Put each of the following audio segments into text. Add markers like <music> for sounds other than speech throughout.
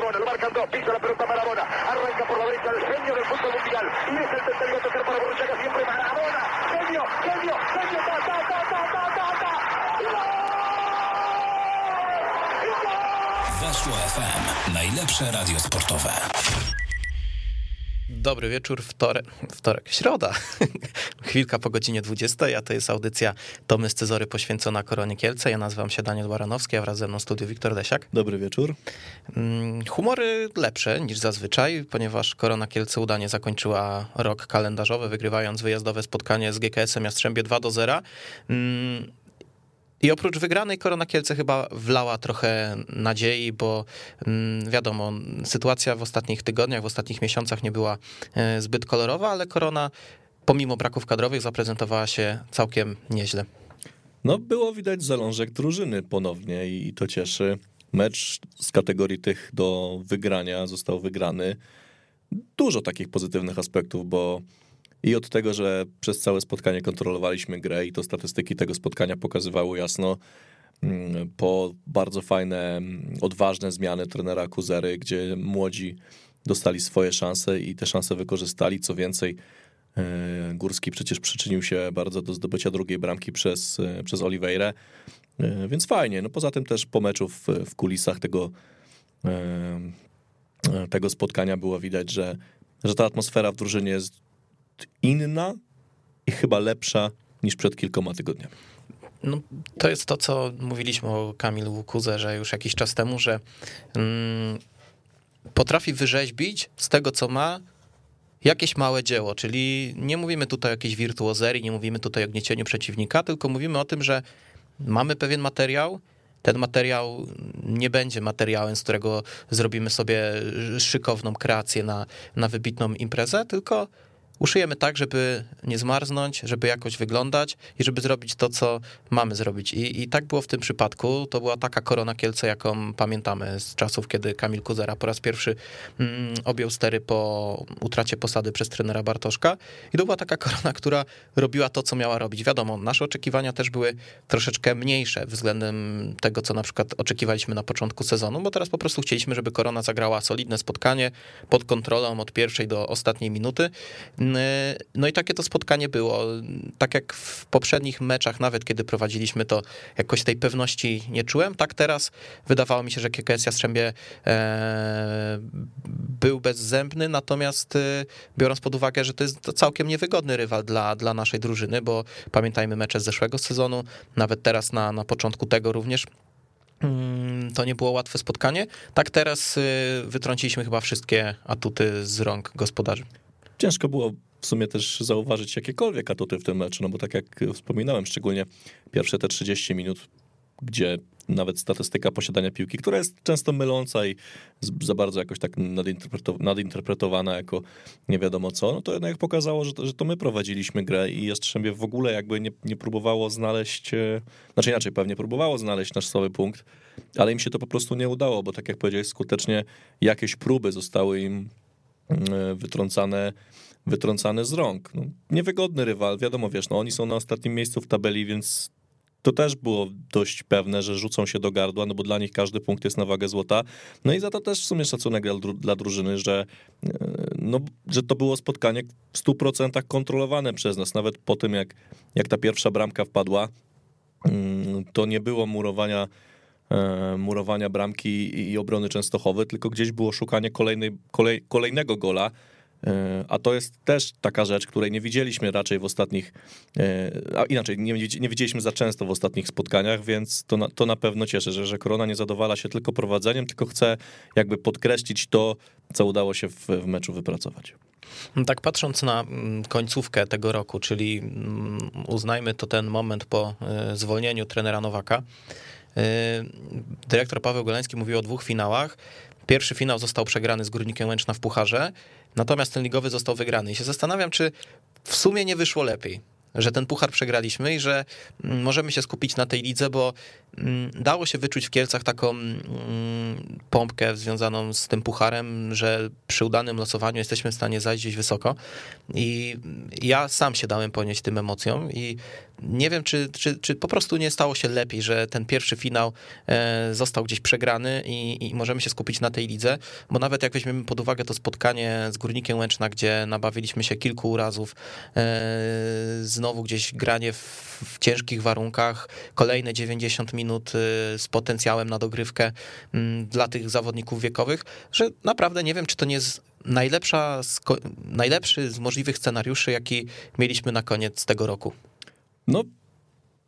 Marabona, lo marcan dos, pisa la pelota Marabona, arranca por la derecha el genio del fútbol mundial, y es el tercero a tocar para Borruchaga, siempre Marabona, genio, genio, genio, ta, ta, ta, ta, ta, ta, ta. Weszło FM. Najlepsze radio sportowe. Dobry wieczór, wtorek, wtorek środa. Chwilka po godzinie 20, a to jest audycja Tomy z Cezory poświęcona Koronie Kielce. Ja nazywam się Daniel Baranowski, a wraz ze mną studiu Wiktor Desiak. Dobry wieczór. Mm, Humory lepsze niż zazwyczaj, ponieważ Korona Kielce udanie zakończyła rok kalendarzowy, wygrywając wyjazdowe spotkanie z GKS-em Jastrzębie 2 do 0. Mm, I oprócz wygranej Korona Kielce chyba wlała trochę nadziei, bo mm, wiadomo, sytuacja w ostatnich tygodniach, w ostatnich miesiącach nie była e, zbyt kolorowa, ale Korona pomimo braków kadrowych zaprezentowała się całkiem nieźle. No, było widać zalążek drużyny ponownie i to cieszy. Mecz z kategorii tych do wygrania został wygrany. Dużo takich pozytywnych aspektów, bo i od tego, że przez całe spotkanie kontrolowaliśmy grę i to statystyki tego spotkania pokazywały jasno, mm, po bardzo fajne, mm, odważne zmiany trenera Kuzery, gdzie młodzi dostali swoje szanse i te szanse wykorzystali. Co więcej, Górski przecież przyczynił się bardzo do zdobycia drugiej bramki przez, e, przez Oliveirę, E, więc fajnie. No poza tym też po meczu w, w kulisach tego, e, tego spotkania było widać, że, że ta atmosfera w drużynie jest inna i chyba lepsza niż przed kilkoma tygodniami. No, to jest to, co mówiliśmy o Kamilu Kuzerze już jakiś czas temu, że mm, potrafi wyrzeźbić z tego, co ma, jakieś małe dzieło, czyli nie mówimy tutaj o jakiejś wirtuozerii, nie mówimy tutaj o gniecieniu przeciwnika, tylko mówimy o tym, że mamy pewien materiał, ten materiał nie będzie materiałem, z którego zrobimy sobie szykowną kreację na, na wybitną imprezę, tylko uszyjemy tak, żeby nie zmarznąć, żeby jakoś wyglądać i żeby zrobić to, co mamy zrobić. I, I tak było w tym przypadku. To była taka korona Kielce, jaką pamiętamy z czasów, kiedy Kamil Kuzera po raz pierwszy mm, objął stery po utracie posady przez trenera Bartoszka. I to była taka <laughs> korona, która robiła to, co miała robić. Wiadomo, nasze oczekiwania też były troszeczkę mniejsze względem tego, co na przykład oczekiwaliśmy na początku sezonu, bo teraz po prostu chcieliśmy, żeby korona zagrała solidne spotkanie pod kontrolą od pierwszej do ostatniej minuty. No i takie to spotkanie było. Tak jak w poprzednich meczach, nawet kiedy prowadziliśmy to, jakoś tej pewności nie czułem. Tak teraz wydawało mi się, że KKS Jastrzębie e, był bezzębny, natomiast e, biorąc pod uwagę, że to jest całkiem niewygodny rywal dla, dla naszej drużyny, bo pamiętajmy mecze z zeszłego sezonu, nawet teraz na, na początku tego również mm, to nie było łatwe spotkanie. Tak teraz e, wytrąciliśmy chyba wszystkie atuty z rąk gospodarzy. Ciężko było w sumie też zauważyć jakiekolwiek atuty w tym meczu, no bo tak jak wspominałem, szczególnie pierwsze te 30 minut, gdzie nawet statystyka posiadania piłki, która jest często myląca i za bardzo jakoś tak nadinterpretowana jako nie wiadomo co, no to jednak pokazało, że to, że to my prowadziliśmy grę i Jastrzębie w ogóle jakby nie, nie próbowało znaleźć, e, znaczy inaczej pewnie próbowało znaleźć nasz słaby punkt, ale im się to po prostu nie udało, bo tak jak powiedziałeś, skutecznie jakieś próby zostały im wytrącane wytrącane z rąk. No, niewygodny rywal, wiadomo, wiesz, no oni są na ostatnim miejscu w tabeli, więc to też było dość pewne, że rzucą się do gardła, no bo dla nich każdy punkt jest na wagę złota. No i za to też w sumie szacunek dla, dla drużyny, że, e, no, że to było spotkanie w 100% kontrolowane przez nas. Nawet po tym, jak, jak ta pierwsza bramka wpadła, mm, to nie było murowania e, murowania bramki i obrony Częstochowy, tylko gdzieś było szukanie kolejnej, kolej, kolejnego gola, E, a to jest też taka rzecz, której nie widzieliśmy raczej w ostatnich, e, a inaczej, nie, nie widzieliśmy za często w ostatnich spotkaniach, więc to na, to na pewno cieszy, że, że Korona nie zadowala się tylko prowadzeniem, tylko chce jakby podkreślić to, co udało się w, w meczu wypracować. No tak patrząc na mm, końcówkę tego roku, czyli mm, uznajmy to ten moment po e, zwolnieniu trenera Nowaka, dyrektor Paweł Goleński mówił o dwóch finałach. Pierwszy finał został przegrany z Górnikiem Łęczna w Pucharze, natomiast ten ligowy został wygrany. I się zastanawiam, czy w sumie nie wyszło lepiej. Że ten puchar przegraliśmy i że mm, możemy się skupić na tej lidze, bo mm, dało się wyczuć w Kielcach taką mm, pompkę związaną z tym pucharem, że przy udanym losowaniu jesteśmy w stanie zajść gdzieś wysoko. I ja sam się dałem ponieść tym emocjom i nie wiem, czy, czy, czy po prostu nie stało się lepiej, że ten pierwszy finał e, został gdzieś przegrany i, i możemy się skupić na tej lidze, bo nawet jak weźmiemy pod uwagę to spotkanie z Górnikiem Łęczna, gdzie nabawiliśmy się kilku urazów, e, znowu gdzieś granie w, w ciężkich warunkach, kolejne 90 minut e, z potencjałem na dogrywkę m, dla tych zawodników wiekowych, że naprawdę nie wiem, czy to nie jest najlepsza, najlepszy z możliwych scenariuszy, jaki mieliśmy na koniec tego roku. No,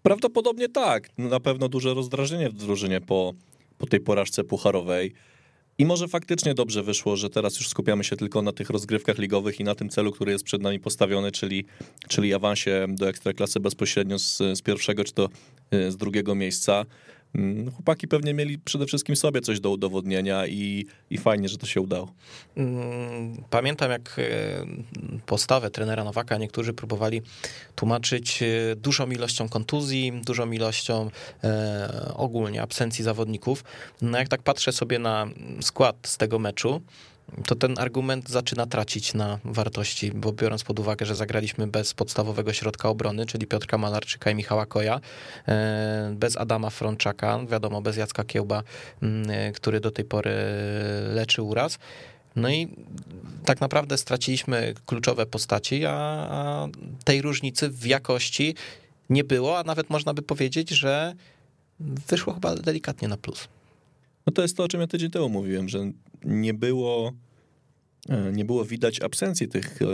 prawdopodobnie tak. Na pewno duże rozdrażnienie w drużynie po, po tej porażce pucharowej. I może faktycznie dobrze wyszło, że teraz już skupiamy się tylko na tych rozgrywkach ligowych i na tym celu, który jest przed nami postawiony, czyli, czyli awansie do ekstraklasy bezpośrednio z, z pierwszego czy to y, z drugiego miejsca. Mm, Chłopaki pewnie mieli przede wszystkim sobie coś do udowodnienia i, i fajnie, że to się udało. Mm, Pamiętam, jak e, postawę trenera Nowaka niektórzy próbowali tłumaczyć e, dużą ilością kontuzji, dużą ilością e, ogólnie absencji zawodników. No jak tak patrzę sobie na skład z tego meczu, to ten argument zaczyna tracić na wartości, bo biorąc pod uwagę, że zagraliśmy bez podstawowego środka obrony, czyli Piotrka Malarczyka i Michała Koja, e, bez Adama Frączaka, wiadomo, bez Jacka Kiełba, m, e, który do tej pory leczy uraz. No i tak naprawdę straciliśmy kluczowe postaci, a tej różnicy w jakości nie było, a nawet można by powiedzieć, że wyszło chyba delikatnie na plus. No to jest to, o czym ja tydzień temu mówiłem, że nie było, e, nie było widać absencji tych e,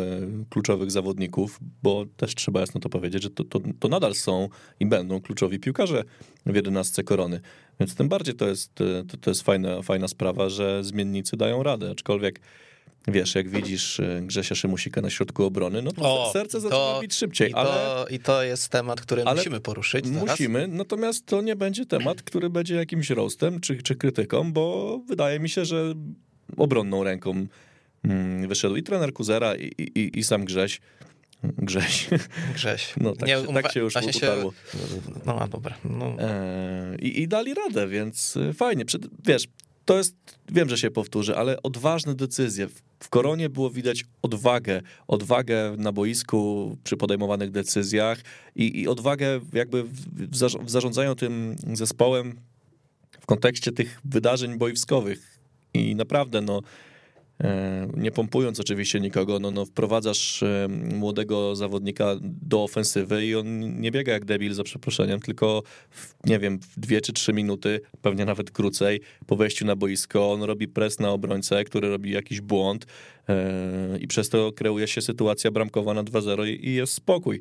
kluczowych zawodników, bo też trzeba jasno to powiedzieć, że to, to, to nadal są i będą kluczowi piłkarze w 11 korony. Więc tym bardziej to jest, e, to, to jest fajna, fajna sprawa, że zmiennicy dają radę, aczkolwiek wiesz, jak widzisz e, Grzesia Szymusika na środku obrony, no to O, serce zaczyna to- bić szybciej, I to, ale... I to jest temat, który musimy poruszyć teraz. Musimy, natomiast to nie będzie temat, który będzie jakimś roastem czy, czy krytyką, bo wydaje mi się, że obronną ręką mm, wyszedł i trener Kuzera, i, i, i sam Grześ. Grześ. Grześ. <laughs> No tak, się, tak się już właśnie utarło. No a dobra. No. Eee, i, I dali radę, więc y, fajnie. Przed, wiesz, to jest, wiem, że się powtórzy, ale odważne decyzje. W- Koronie było widać odwagę, odwagę na boisku przy podejmowanych decyzjach i, i odwagę jakby w, w, zarz- w zarządzaniu tym zespołem w kontekście tych wydarzeń boiskowych. I naprawdę, no, nie pompując oczywiście nikogo, no, no wprowadzasz e, młodego zawodnika do ofensywy i on nie biega jak debil za przeproszeniem, tylko w, nie wiem, w dwie czy trzy minuty, pewnie nawet krócej, po wejściu na boisko, on robi pres na obrońcę, który robi jakiś błąd e, i przez to kreuje się sytuacja bramkowa na 2-0 i, i jest spokój.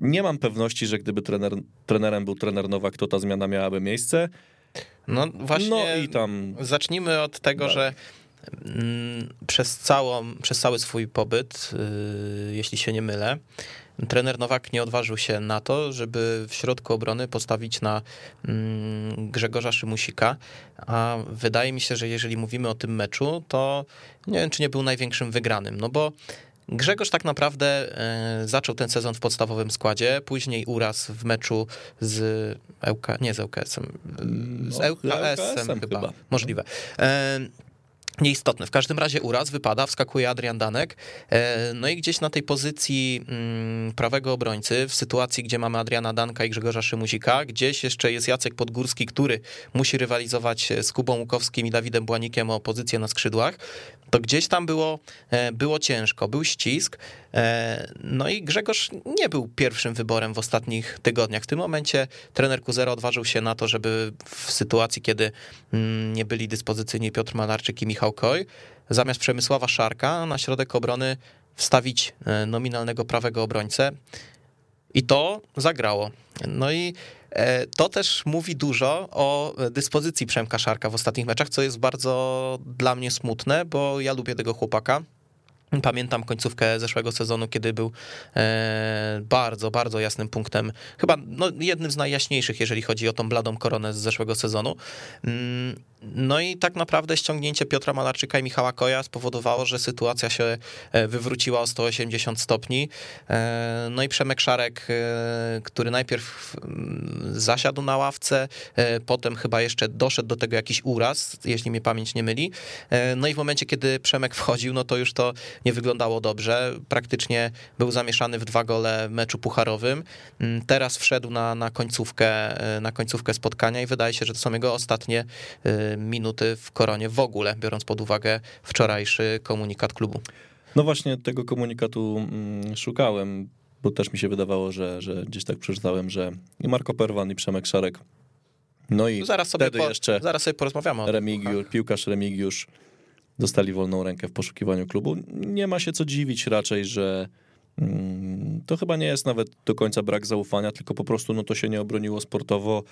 Nie mam pewności, że gdyby trener, trenerem był trener Nowak, to ta zmiana miałaby miejsce. no właśnie. No i tam Zacznijmy od tego, Tak. że przez, całą, przez cały swój pobyt, yy, jeśli się nie mylę, trener Nowak nie odważył się na to, żeby w środku obrony postawić na mm, Grzegorza Szymusika, a wydaje mi się, że jeżeli mówimy o tym meczu, to nie wiem, czy nie był największym wygranym, no bo Grzegorz tak naprawdę e, zaczął ten sezon w podstawowym składzie, później uraz w meczu z ŁK, nie z ŁKS-em, z No, ŁKS-em LKS-em chyba, chyba. możliwe. E, Nieistotne. W każdym razie uraz wypada, wskakuje Adrian Danek. e, No i gdzieś na tej pozycji mm, prawego obrońcy, w sytuacji, gdzie mamy Adriana Danka i Grzegorza Szymusika, gdzieś jeszcze jest Jacek Podgórski, który musi rywalizować z Kubą Łukowskim i Dawidem Błanikiem o pozycję na skrzydłach, to gdzieś tam było, e, było ciężko, był ścisk. e, No i Grzegorz nie był pierwszym wyborem w ostatnich tygodniach. W tym momencie trener Kuzera odważył się na to, żeby w sytuacji, kiedy mm, nie byli dyspozycyjni Piotr Malarczyk i Michał Koj, zamiast Przemysława Szarka na środek obrony wstawić e, nominalnego prawego obrońcę. I to zagrało. No i to też mówi dużo o dyspozycji Przemka Szarka w ostatnich meczach, co jest bardzo dla mnie smutne, bo ja lubię tego chłopaka. Pamiętam końcówkę zeszłego sezonu, kiedy był e, bardzo, bardzo jasnym punktem, chyba no, jednym z najjaśniejszych, jeżeli chodzi o tą bladą koronę z zeszłego sezonu. No i tak naprawdę ściągnięcie Piotra Malarczyka i Michała Koja spowodowało, że sytuacja się e, wywróciła o 180 stopni. E, no i Przemek Szarek, e, który najpierw mm, zasiadł na ławce, potem chyba jeszcze doszedł do tego jakiś uraz, jeśli mnie pamięć nie myli. No i w momencie, kiedy Przemek wchodził, no to już to nie wyglądało dobrze. Praktycznie był zamieszany w dwa gole meczu pucharowym. Mm, teraz wszedł na, na końcówkę, na końcówkę spotkania i wydaje się, że to są jego ostatnie minuty w koronie w ogóle, biorąc pod uwagę wczorajszy komunikat klubu. No właśnie tego komunikatu mm, szukałem, bo też mi się wydawało, że, że gdzieś tak przeczytałem, że i Marko Perwan, i Przemek Szarek. No i zaraz sobie wtedy po, jeszcze zaraz sobie porozmawiamy o Remigiusz, piłkarz Remigiusz dostali wolną rękę w poszukiwaniu klubu. Nie ma się co dziwić raczej, że mm, to chyba nie jest nawet do końca brak zaufania, tylko po prostu no, to się nie obroniło sportowo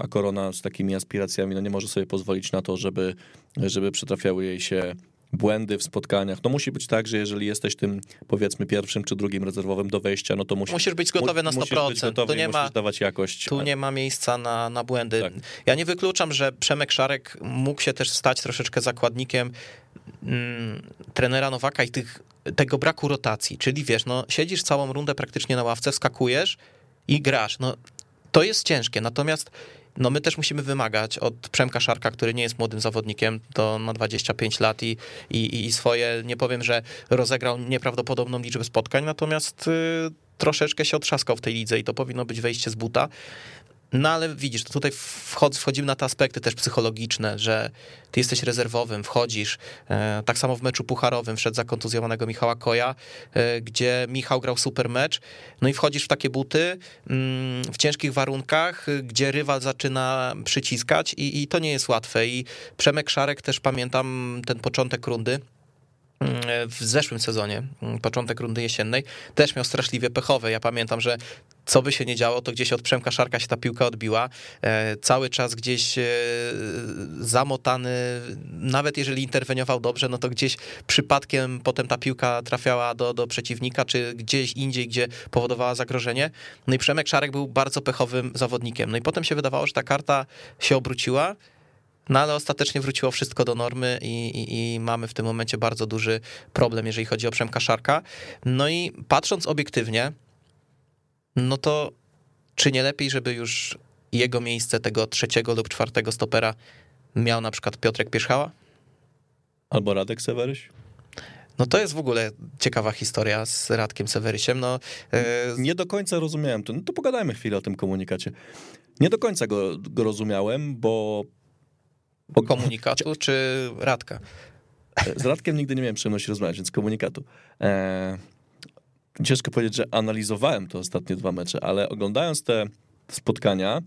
a Korona z takimi aspiracjami no nie może sobie pozwolić na to, żeby, żeby przytrafiały jej się błędy w spotkaniach. No musi być tak, że jeżeli jesteś tym powiedzmy pierwszym czy drugim rezerwowym do wejścia, no to musisz, musisz być gotowy na 100%. Musisz być gotowy tu nie ma, dawać jakość. Tu nie ma miejsca na, na błędy. Tak. Ja nie wykluczam, że Przemek Szarek mógł się też stać troszeczkę zakładnikiem mm, trenera Nowaka i tych, tego braku rotacji. Czyli wiesz, no siedzisz całą rundę praktycznie na ławce, skakujesz i grasz. No to jest ciężkie, natomiast no my też musimy wymagać od Przemka Szarka, który nie jest młodym zawodnikiem, to ma 25 lat i, i, i swoje, nie powiem, że rozegrał nieprawdopodobną liczbę spotkań, natomiast y, troszeczkę się otrzaskał w tej lidze i to powinno być wejście z buta. No ale widzisz, tutaj wchodzimy na te aspekty też psychologiczne, że ty jesteś rezerwowym, wchodzisz, e, tak samo w meczu pucharowym wszedł za kontuzjowanego Michała Koja, e, gdzie Michał grał super mecz, no i wchodzisz w takie buty mm, w ciężkich warunkach, gdzie rywal zaczyna przyciskać i, i to nie jest łatwe. I Przemek Szarek też pamiętam ten początek rundy, w zeszłym sezonie, początek rundy jesiennej, też miał straszliwie pechowe. Ja pamiętam, że co by się nie działo, to gdzieś od Przemka Szarka się ta piłka odbiła. E, cały czas gdzieś e, zamotany, nawet jeżeli interweniował dobrze, no to gdzieś przypadkiem potem ta piłka trafiała do, do przeciwnika, czy gdzieś indziej, gdzie powodowała zagrożenie. No i Przemek Szarek był bardzo pechowym zawodnikiem. No i potem się wydawało, że ta karta się obróciła, no ale ostatecznie wróciło wszystko do normy i, i, i, mamy w tym momencie bardzo duży problem, jeżeli chodzi o Przemka Szarka. No i patrząc obiektywnie, no to czy nie lepiej, żeby już jego miejsce tego trzeciego lub czwartego stopera miał na przykład Piotrek Pierzchała? Albo Radek Seweryś? No to jest w ogóle ciekawa historia z Radkiem Sewerysiem. No, yy... Nie do końca rozumiałem to. No to pogadajmy chwilę o tym komunikacie. Nie do końca go, go rozumiałem, bo bo komunikatu czy Radka? Z Radkiem nigdy nie miałem przyjemności rozmawiać, więc komunikatu. Eee, ciężko powiedzieć, że analizowałem te ostatnie dwa mecze, ale oglądając te spotkania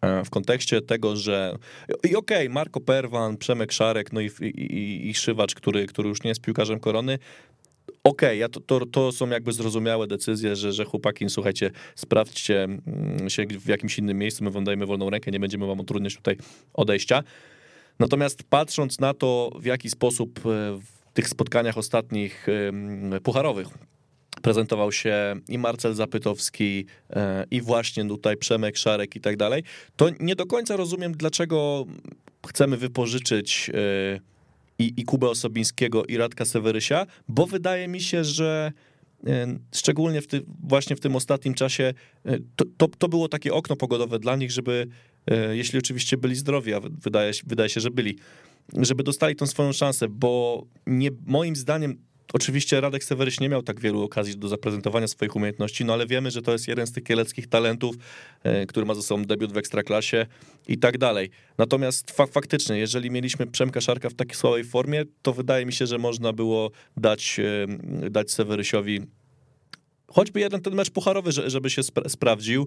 e, w kontekście tego, że i okej, okay, Marko Perwan, Przemek Szarek, no i, i, i Szywacz, który, który już nie jest piłkarzem Korony, Okej, okay, ja to, to, to, są jakby zrozumiałe decyzje, że, że chłopaki, słuchajcie, sprawdźcie mm, się w jakimś innym miejscu, my wam dajemy wolną rękę, nie będziemy wam utrudniać tutaj odejścia. Natomiast patrząc na to, w jaki sposób e, w tych spotkaniach ostatnich pucharowych prezentował się i Marcel Zapytowski, e, i właśnie tutaj Przemek Szarek i tak dalej, to nie do końca rozumiem, dlaczego chcemy wypożyczyć e, i, i Kubę Osobińskiego i Radka Sewerysia, bo wydaje mi się, że szczególnie w ty, właśnie w tym ostatnim czasie to, to, to było takie okno pogodowe dla nich, żeby jeśli oczywiście byli zdrowi, a wydaje, wydaje się, że byli, żeby dostali tą swoją szansę, bo nie, moim zdaniem Oczywiście Radek Seweryś nie miał tak wielu okazji do zaprezentowania swoich umiejętności, no ale wiemy, że to jest jeden z tych kieleckich talentów, e, który ma ze sobą debiut w Ekstraklasie i tak dalej. Natomiast fa faktycznie, jeżeli mieliśmy Przemka Szarka w takiej słabej formie, to wydaje mi się, że można było dać, e, dać Sewerysiowi choćby jeden ten mecz pucharowy, żeby się spra sprawdził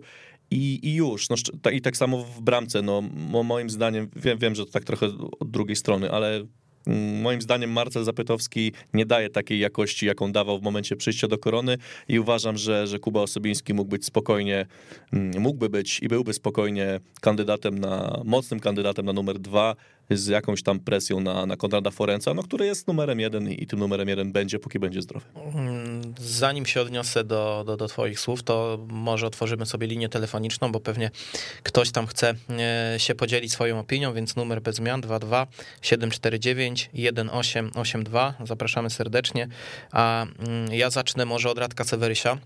i, i już. No, I tak samo w bramce, no moim zdaniem, wiem, wiem, że to tak trochę od drugiej strony, ale mm, Moim zdaniem Marcel Zapytowski nie daje takiej jakości, jaką dawał w momencie przyjścia do korony i uważam, że, że Kuba Osobiński mógł być spokojnie, mm, mógłby być i byłby spokojnie kandydatem na, mocnym kandydatem na numer dwa z jakąś tam presją na, na Konrada Forenca, no, który jest numerem jeden i, i tym numerem jeden będzie, póki będzie zdrowy. Mm, zanim się odniosę do, do, do Twoich słów, to może otworzymy sobie linię telefoniczną, bo pewnie ktoś tam chce e, się podzielić swoją opinią, więc numer bez zmian 22 749 1882. Zapraszamy serdecznie. A mm, ja zacznę może od Radka Sewerysia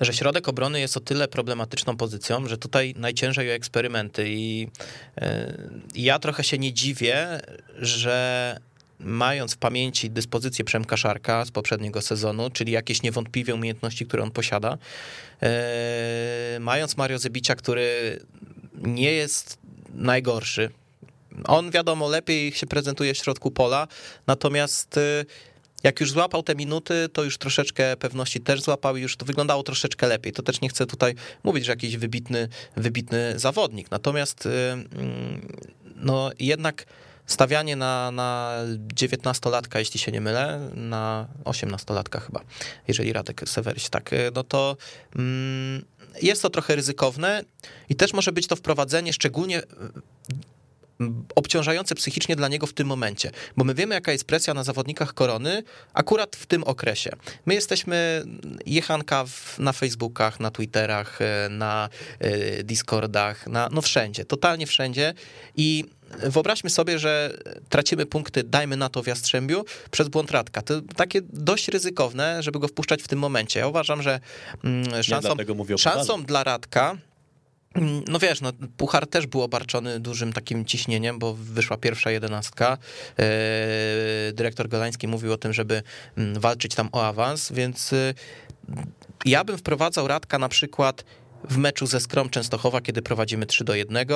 że środek obrony jest o tyle problematyczną pozycją, że tutaj najciężej o eksperymenty. I e, ja trochę się nie dziwię, że mając w pamięci dyspozycję Przemka Szarka z poprzedniego sezonu, czyli jakieś niewątpliwie umiejętności, które on posiada, e, mając Mario Zebicia, który nie jest najgorszy, on wiadomo lepiej się prezentuje w środku pola, natomiast e, jak już złapał te minuty, to już troszeczkę pewności też złapał i już to wyglądało troszeczkę lepiej. To też nie chcę tutaj mówić, że jakiś wybitny, wybitny zawodnik. Natomiast mm, no jednak stawianie na, na 19-latka, jeśli się nie mylę, na 18-latka chyba, jeżeli Radek Seweryś tak, no to mm, jest to trochę ryzykowne i też może być to wprowadzenie szczególnie obciążające psychicznie dla niego w tym momencie, bo my wiemy, jaka jest presja na zawodnikach korony akurat w tym okresie. My jesteśmy jechanka w, na Facebookach, na Twitterach, e, na e, Discordach, na, no wszędzie, totalnie wszędzie i wyobraźmy sobie, że tracimy punkty, dajmy na to w Jastrzębiu, przez błąd Radka. To takie dość ryzykowne, żeby go wpuszczać w tym momencie. Ja uważam, że mm, szansą, szansą dla Radka no wiesz, no, Puchar też był obarczony dużym takim ciśnieniem, bo wyszła pierwsza jedenastka. E, dyrektor Golański mówił o tym, żeby mm, walczyć tam o awans, więc y, ja bym wprowadzał Radka na przykład w meczu ze Skrom Częstochowa, kiedy prowadzimy 3 do 1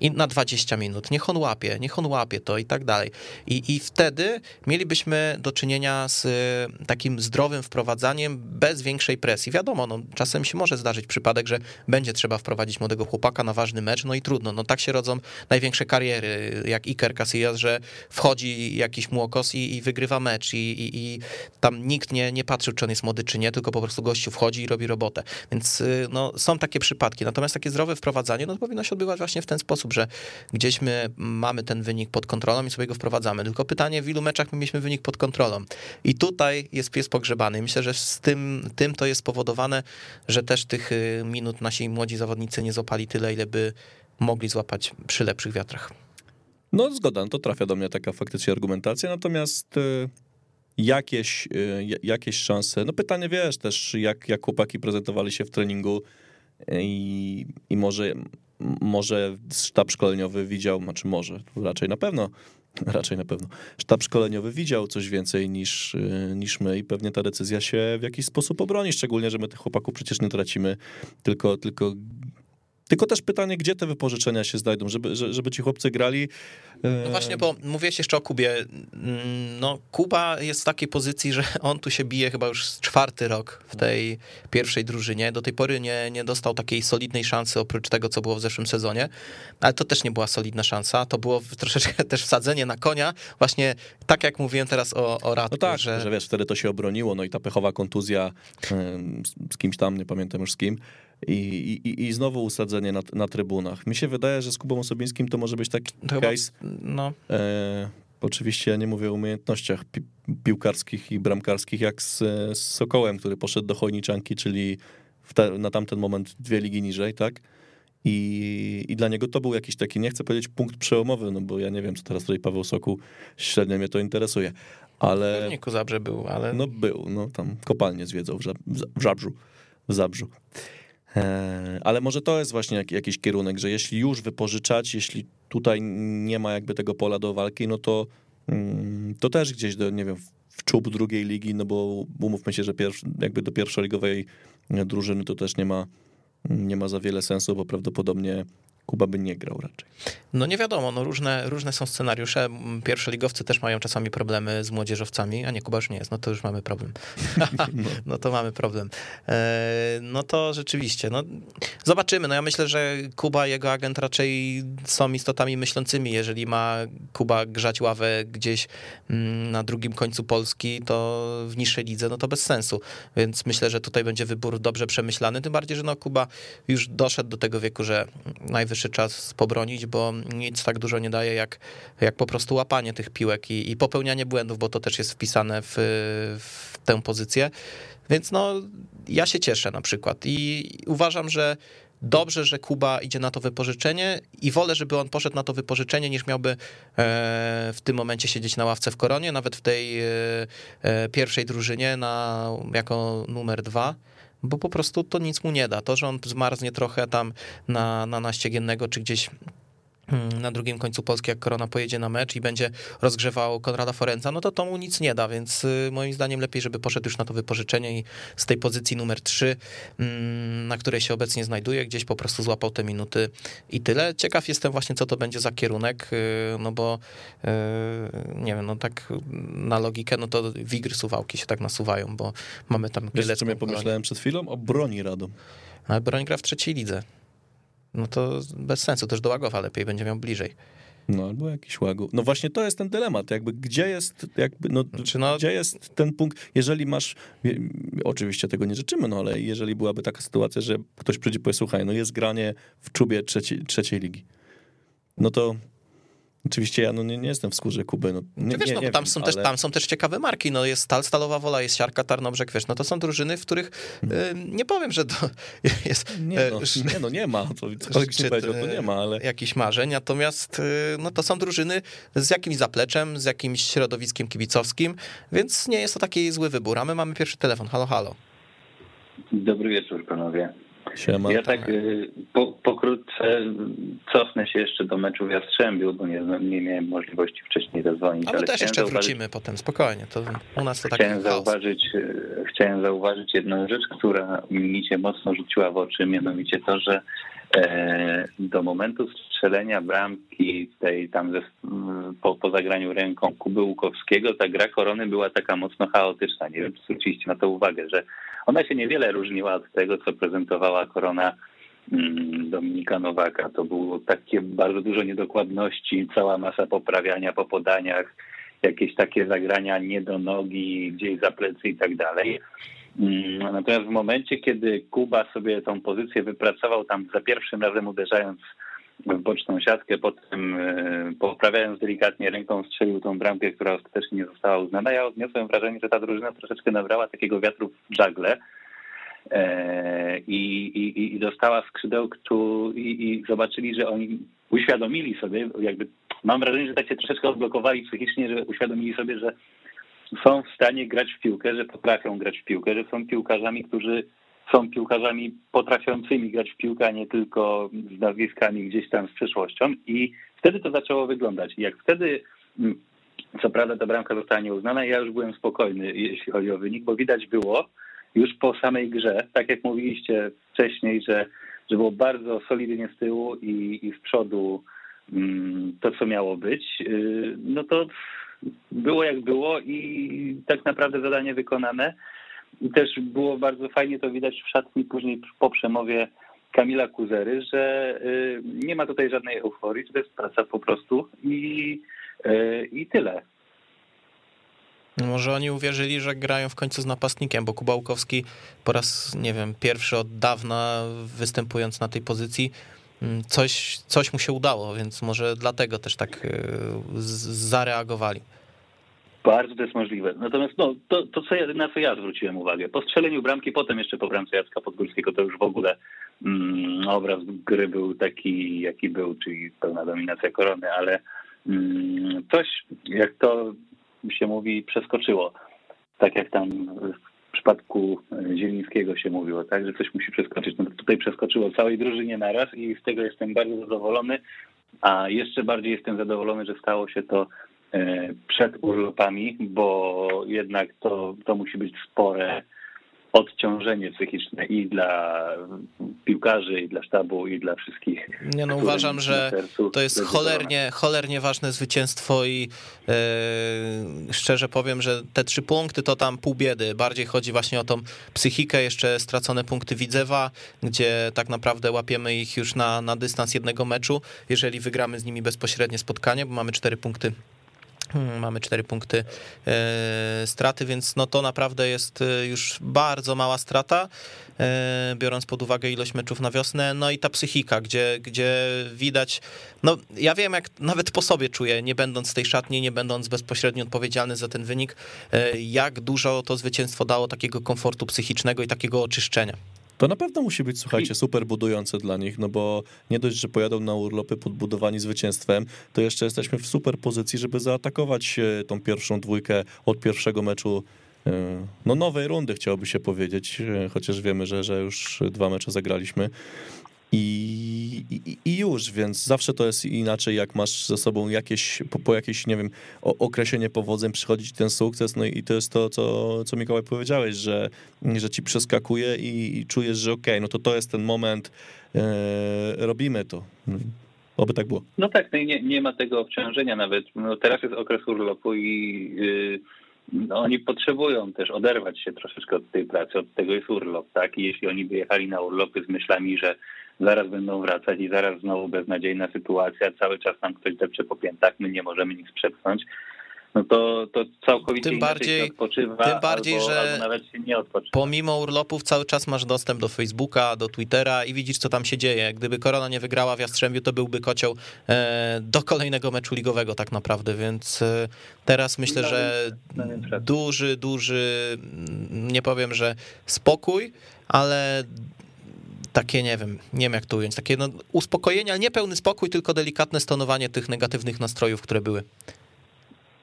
i na 20 minut. Niech on łapie, niech on łapie to i tak dalej. I, I wtedy mielibyśmy do czynienia z e, takim zdrowym wprowadzaniem bez większej presji. Wiadomo, no, czasem się może zdarzyć przypadek, że będzie trzeba wprowadzić młodego chłopaka na ważny mecz, no i trudno. No tak się rodzą największe kariery, jak Iker Casillas, że wchodzi jakiś młokos i, i wygrywa mecz i, i, i, tam nikt nie, nie patrzył, czy on jest młody, czy nie, tylko po prostu gościu wchodzi i robi robotę. Więc y, no, są takie przypadki. Natomiast takie zdrowe wprowadzanie no, powinno się odbywać właśnie w ten sposób, sposób, że gdzieś my mamy ten wynik pod kontrolą i sobie go wprowadzamy. Tylko pytanie, w ilu meczach my mieliśmy wynik pod kontrolą. I tutaj jest pies pogrzebany. Myślę, że z tym, tym to jest spowodowane, że też tych y, minut nasi młodzi zawodnicy nie złapali tyle, ile by mogli złapać przy lepszych wiatrach. No zgoda, no to trafia do mnie taka faktycznie argumentacja, natomiast y, jakieś, y, jakieś szanse, no pytanie wiesz też, jak, jak chłopaki prezentowali się w treningu i, i może może sztab szkoleniowy widział, znaczy może, raczej na pewno, <laughs> raczej na pewno, sztab szkoleniowy widział coś więcej niż, y, niż my i pewnie ta decyzja się w jakiś sposób obroni, szczególnie, że my tych chłopaków przecież nie tracimy, tylko, tylko tylko też pytanie, gdzie te wypożyczenia się znajdą, żeby, żeby ci chłopcy grali. No właśnie, bo mówiłeś jeszcze o Kubie. Mm, no, Kuba jest w takiej pozycji, że on tu się bije chyba już czwarty rok w tej pierwszej drużynie. Do tej pory nie, nie dostał takiej solidnej szansy oprócz tego, co było w zeszłym sezonie, ale to też nie była solidna szansa. To było troszeczkę <laughs> też wsadzenie na konia, właśnie tak jak mówiłem teraz o, o Radku. No tak, że... że wiesz, wtedy to się obroniło, no i ta pechowa kontuzja z kimś tam, nie pamiętam już z kim, i, i, i znowu usadzenie na, na trybunach. Mi się wydaje, że z Kubą Osobińskim to może być taki to case. Chyba, no. E, oczywiście ja nie mówię o umiejętnościach pi, piłkarskich i bramkarskich, jak z, z Sokołem, który poszedł do Chojniczanki, czyli te, na tamten moment dwie ligi niżej, tak? I, I dla niego to był jakiś taki, nie chcę powiedzieć punkt przełomowy, no bo ja nie wiem, co teraz tutaj Paweł Sokół, średnio mnie to interesuje, ale... W Zabrze Zabrze był, ale... No był, no tam kopalnie zwiedzał w, w Żabrzu, w Zabrzu. E, ale może to jest właśnie jakiś kierunek, że jeśli już wypożyczać, jeśli tutaj nie ma jakby tego pola do walki, no to, mm, to też gdzieś do, nie wiem, w czub drugiej ligi, no bo umówmy się, że pierwszy, jakby do pierwszoligowej drużyny to też nie ma, nie ma za wiele sensu, bo prawdopodobnie Kuba by nie grał raczej. No nie wiadomo, no różne, różne są scenariusze. Pierwszoligowcy też mają czasami problemy z młodzieżowcami, a nie, Kuba już nie jest, no to już mamy problem. <laughs> <laughs> no to mamy problem. E, no to rzeczywiście, no zobaczymy. No ja myślę, że Kuba i jego agent raczej są istotami myślącymi. Jeżeli ma Kuba grzać ławę gdzieś mm, na drugim końcu Polski, to w niższej lidze, no to bez sensu. Więc myślę, że tutaj będzie wybór dobrze przemyślany, tym bardziej, że no Kuba już doszedł do tego wieku, że najwyższy najwyższy czas pobronić, bo nic tak dużo nie daje jak, jak po prostu łapanie tych piłek i, i popełnianie błędów, bo to też jest wpisane w, w tę pozycję. Więc no, ja się cieszę na przykład i uważam, że dobrze, że Kuba idzie na to wypożyczenie i wolę, żeby on poszedł na to wypożyczenie, niż miałby e, w tym momencie siedzieć na ławce w koronie, nawet w tej e, e, pierwszej drużynie na, jako numer dwa bo po prostu to nic mu nie da. To, że on zmarznie trochę tam na, na naściegiennego, czy gdzieś na drugim końcu Polski, jak Korona pojedzie na mecz i będzie rozgrzewał Konrada Forenza, no to to mu nic nie da, więc y, moim zdaniem lepiej, żeby poszedł już na to wypożyczenie i z tej pozycji numer 3, mm, na której się obecnie znajduje, gdzieś po prostu złapał te minuty i tyle. Ciekaw jestem właśnie, co to będzie za kierunek, y, no bo y, nie wiem, no tak na logikę, no to wigry suwałki się tak nasuwają, bo mamy tam... Wiesz, co ja pomyślałem przed chwilą? O broni Radom. Ale broń gra w trzeciej lidze no to bez sensu, też do Łagowa lepiej, będzie miał bliżej. No albo jakiś Łagów. No właśnie to jest ten dylemat, jakby gdzie jest, jakby, no, znaczy, no, gdzie jest ten punkt, jeżeli masz, oczywiście tego nie życzymy, no ale jeżeli byłaby taka sytuacja, że ktoś przyjdzie i powie, słuchaj, no jest granie w czubie trzeciej, trzeciej ligi, no to Oczywiście ja no nie, nie jestem w skórze Kuby. No, nie, wiesz, no, nie tam, wiem, są ale... też, tam są też ciekawe marki, no jest Stal, Stalowa Wola, jest Siarka, Tarnobrzeg, wiesz, no to są drużyny, w których y, nie powiem, że to <laughs> jest... Nie no, nie, no, nie ma, to ktoś nie powiedział, to nie ma, ale... Jakiś marzeń, natomiast y, no to są drużyny z jakimś zapleczem, z jakimś środowiskiem kibicowskim, więc nie jest to taki zły wybór, a my mamy pierwszy telefon, halo, halo. Dobry wieczór, panowie. Siema. Ja tak y, po, pokrótce cofnę się jeszcze do meczu w Jastrzębiu, bo nie, nie miałem możliwości wcześniej zadzwonić. A my też jeszcze zauważyć, wrócimy potem, spokojnie, to u nas to tak chciałem zauważyć, Chciałem zauważyć jedną rzecz, która mi się mocno rzuciła w oczy, mianowicie to, że e, do momentu strzelenia bramki tej tam ze, po, po zagraniu ręką Kuby Łukowskiego, ta gra Korony była taka mocno chaotyczna. Nie wiem, czy zwróciliście na to uwagę, że ona się niewiele różniła od tego, co prezentowała Korona mm, Dominika Nowaka. To było takie bardzo dużo niedokładności, cała masa poprawiania po podaniach, jakieś takie zagrania nie do nogi, gdzieś za plecy i tak dalej. Mm, natomiast w momencie, kiedy Kuba sobie tą pozycję wypracował tam za pierwszym razem uderzając w boczną siatkę, potem e, poprawiając delikatnie ręką strzelił tą bramkę, która ostatecznie nie została uznana. Ja odniosłem wrażenie, że ta drużyna troszeczkę nabrała takiego wiatru w żagle e, i, i, i dostała skrzydełku i, i zobaczyli, że oni uświadomili sobie, jakby mam wrażenie, że tak się troszeczkę odblokowali psychicznie, że uświadomili sobie, że są w stanie grać w piłkę, że potrafią grać w piłkę, że są piłkarzami, którzy są piłkarzami potrafiącymi grać w piłkę, a nie tylko z nazwiskami gdzieś tam z przyszłością. I wtedy to zaczęło wyglądać. I jak wtedy, mm, co prawda ta bramka została nieuznana, ja już byłem spokojny, jeśli chodzi o wynik, bo widać było już po samej grze, tak jak mówiliście wcześniej, że, że było bardzo solidnie z tyłu i, i z przodu mm, to, co miało być, y, no to było jak było i tak naprawdę zadanie wykonane. I też było bardzo fajnie to widać w szatni później po przemowie Kamila Kuzery, że y, nie ma tutaj żadnej euforii, to jest praca po prostu i, y, i tyle. Może oni uwierzyli, że grają w końcu z napastnikiem, bo Kubałkowski po raz, nie wiem, pierwszy od dawna występując na tej pozycji, mm, coś, coś mu się udało, więc może dlatego też tak y, zareagowali. Bardzo to jest możliwe. Natomiast no, to, to co ja, na co ja zwróciłem uwagę, po strzeleniu bramki, potem jeszcze po bramce Jacka Podgórskiego, to już w ogóle mm, obraz gry był taki, jaki był, czyli pełna dominacja korony, ale mm, coś, jak to się mówi, przeskoczyło. Tak jak tam w przypadku Zielińskiego się mówiło, tak, że coś musi przeskoczyć. No tutaj przeskoczyło całej drużynie naraz i z tego jestem bardzo zadowolony, a jeszcze bardziej jestem zadowolony, że stało się to przed urlopami, bo jednak to, to musi być spore odciążenie psychiczne i dla piłkarzy, i dla sztabu, i dla wszystkich. Nie no, uważam, że to jest cholernie, cholernie ważne zwycięstwo i yy, szczerze powiem, że te trzy punkty to tam pół biedy. Bardziej chodzi właśnie o tą psychikę, jeszcze stracone punkty Widzewa, gdzie tak naprawdę łapiemy ich już na, na dystans jednego meczu, jeżeli wygramy z nimi bezpośrednie spotkanie, bo mamy cztery punkty mamy cztery punkty e, straty, więc no to naprawdę jest e, już bardzo mała strata, e, biorąc pod uwagę ilość meczów na wiosnę. No i ta psychika, gdzie, gdzie widać, no ja wiem, jak nawet po sobie czuję, nie będąc w tej szatni, nie będąc bezpośrednio odpowiedzialny za ten wynik, jak dużo to zwycięstwo dało takiego komfortu psychicznego i takiego oczyszczenia. To na pewno musi być, słuchajcie, super budujące dla nich, no bo nie dość, że pojadą na urlopy podbudowani zwycięstwem, to jeszcze jesteśmy w super pozycji, żeby zaatakować e, tą pierwszą dwójkę od pierwszego meczu e, no nowej rundy chciałoby się powiedzieć, e, chociaż wiemy, że, że już dwa mecze zagraliśmy. I, i, I, już, więc zawsze to jest inaczej, jak masz ze sobą jakieś, po, po jakieś, nie wiem, określenie powodzeń przychodzić ten sukces, no i to jest to, co, co Mikołaj powiedziałeś, że, że ci przeskakuje i, i czujesz, że okej, okay, no to to jest ten moment, e, robimy to. Oby tak było. No tak, no nie, nie ma tego obciążenia nawet. No teraz jest okres urlopu i yy, no oni potrzebują też oderwać się troszeczkę od tej pracy, od tego jest urlop, tak? I jeśli oni wyjechali na urlopy z myślami, że zaraz będą wracać i zaraz znowu beznadziejna sytuacja, cały czas nam ktoś depcze po piętach, my nie możemy nic przepchnąć, no to, to całkowicie tym bardziej, odpoczywa, tym bardziej albo, że albo nawet się nie odpoczywa. Pomimo urlopów cały czas masz dostęp do Facebooka, do Twittera i widzisz, co tam się dzieje. Gdyby Korona nie wygrała w Jastrzębiu, to byłby kocioł e, do kolejnego meczu ligowego tak naprawdę, więc e, teraz myślę, że duży, duży, mm, nie powiem, że spokój, ale takie, nie wiem, nie wiem jak to ująć, takie no, uspokojenie, ale nie pełny spokój, tylko delikatne stonowanie tych negatywnych nastrojów, które były.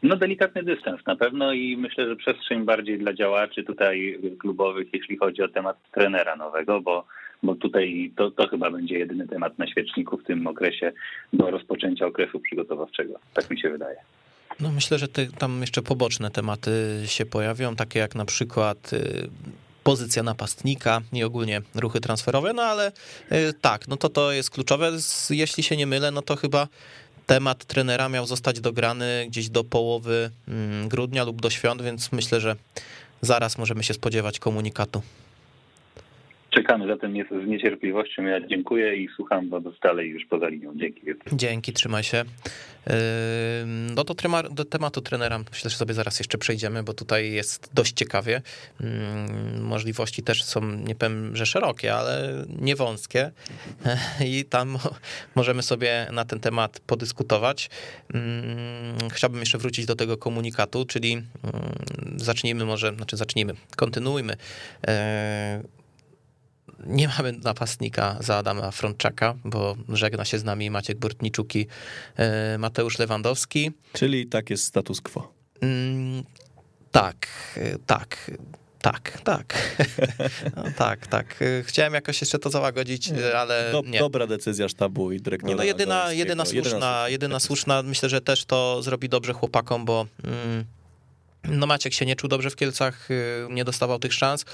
No delikatny dystans na pewno i myślę, że przestrzeń bardziej dla działaczy tutaj klubowych, jeśli chodzi o temat trenera nowego, bo, bo tutaj to, to chyba będzie jedyny temat na świeczniku w tym okresie do rozpoczęcia okresu przygotowawczego. Tak mi się wydaje. No myślę, że te, tam jeszcze poboczne tematy się pojawią, takie jak na przykład y, pozycja napastnika i ogólnie ruchy transferowe, no ale y, tak, no to to jest kluczowe. Jeśli się nie mylę, no to chyba temat trenera miał zostać dograny gdzieś do połowy mm, grudnia lub do świąt, więc myślę, że zaraz możemy się spodziewać komunikatu. Czekamy zatem z niecierpliwością. Ja dziękuję i słucham was dalej już poza linią. Dzięki. Dzięki, trzymaj się. No do, trema- do tematu trenera myślę, że sobie zaraz jeszcze przejdziemy, bo tutaj jest dość ciekawie. Możliwości też są, nie powiem, że szerokie, ale nie wąskie <laughs> i tam mo- możemy sobie na ten temat podyskutować. Ym, Chciałbym jeszcze wrócić do tego komunikatu, czyli zacznijmy może, znaczy zacznijmy, kontynuujmy. Nie mamy napastnika za Adama Frączaka, bo żegna się z nami Maciek Bortniczuk i e, Mateusz Lewandowski. Czyli tak jest status quo. Mm, tak, tak. Tak, tak. <laughs> No, tak, tak. Chciałem jakoś jeszcze to załagodzić, ale Do, nie. Dobra decyzja sztabu i dyrektora. Nie, no jedyna, jedyna słuszna, jedyna słuszna, myślę, że też to zrobi dobrze chłopakom, bo mm, no Maciek się nie czuł dobrze w Kielcach, y, nie dostawał tych szans.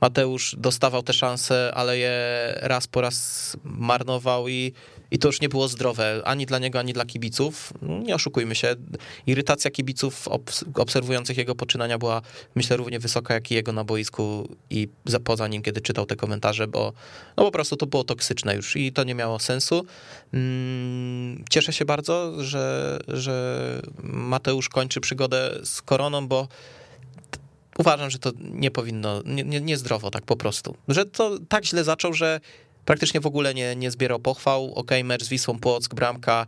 Mateusz dostawał te szanse, ale je raz po raz marnował i, i to już nie było zdrowe ani dla niego, ani dla kibiców. Nie oszukujmy się, irytacja kibiców obs- obserwujących jego poczynania była myślę równie wysoka jak i jego na boisku i za, poza nim, kiedy czytał te komentarze, bo no po prostu to było toksyczne już i to nie miało sensu. Mm, Cieszę się bardzo, że, że Mateusz kończy przygodę z koroną, bo uważam, że to nie powinno, nie, nie, niezdrowo tak po prostu. Że to tak źle zaczął, że praktycznie w ogóle nie, nie zbierał pochwał. Ok, mecz z Wisłą Płock, bramka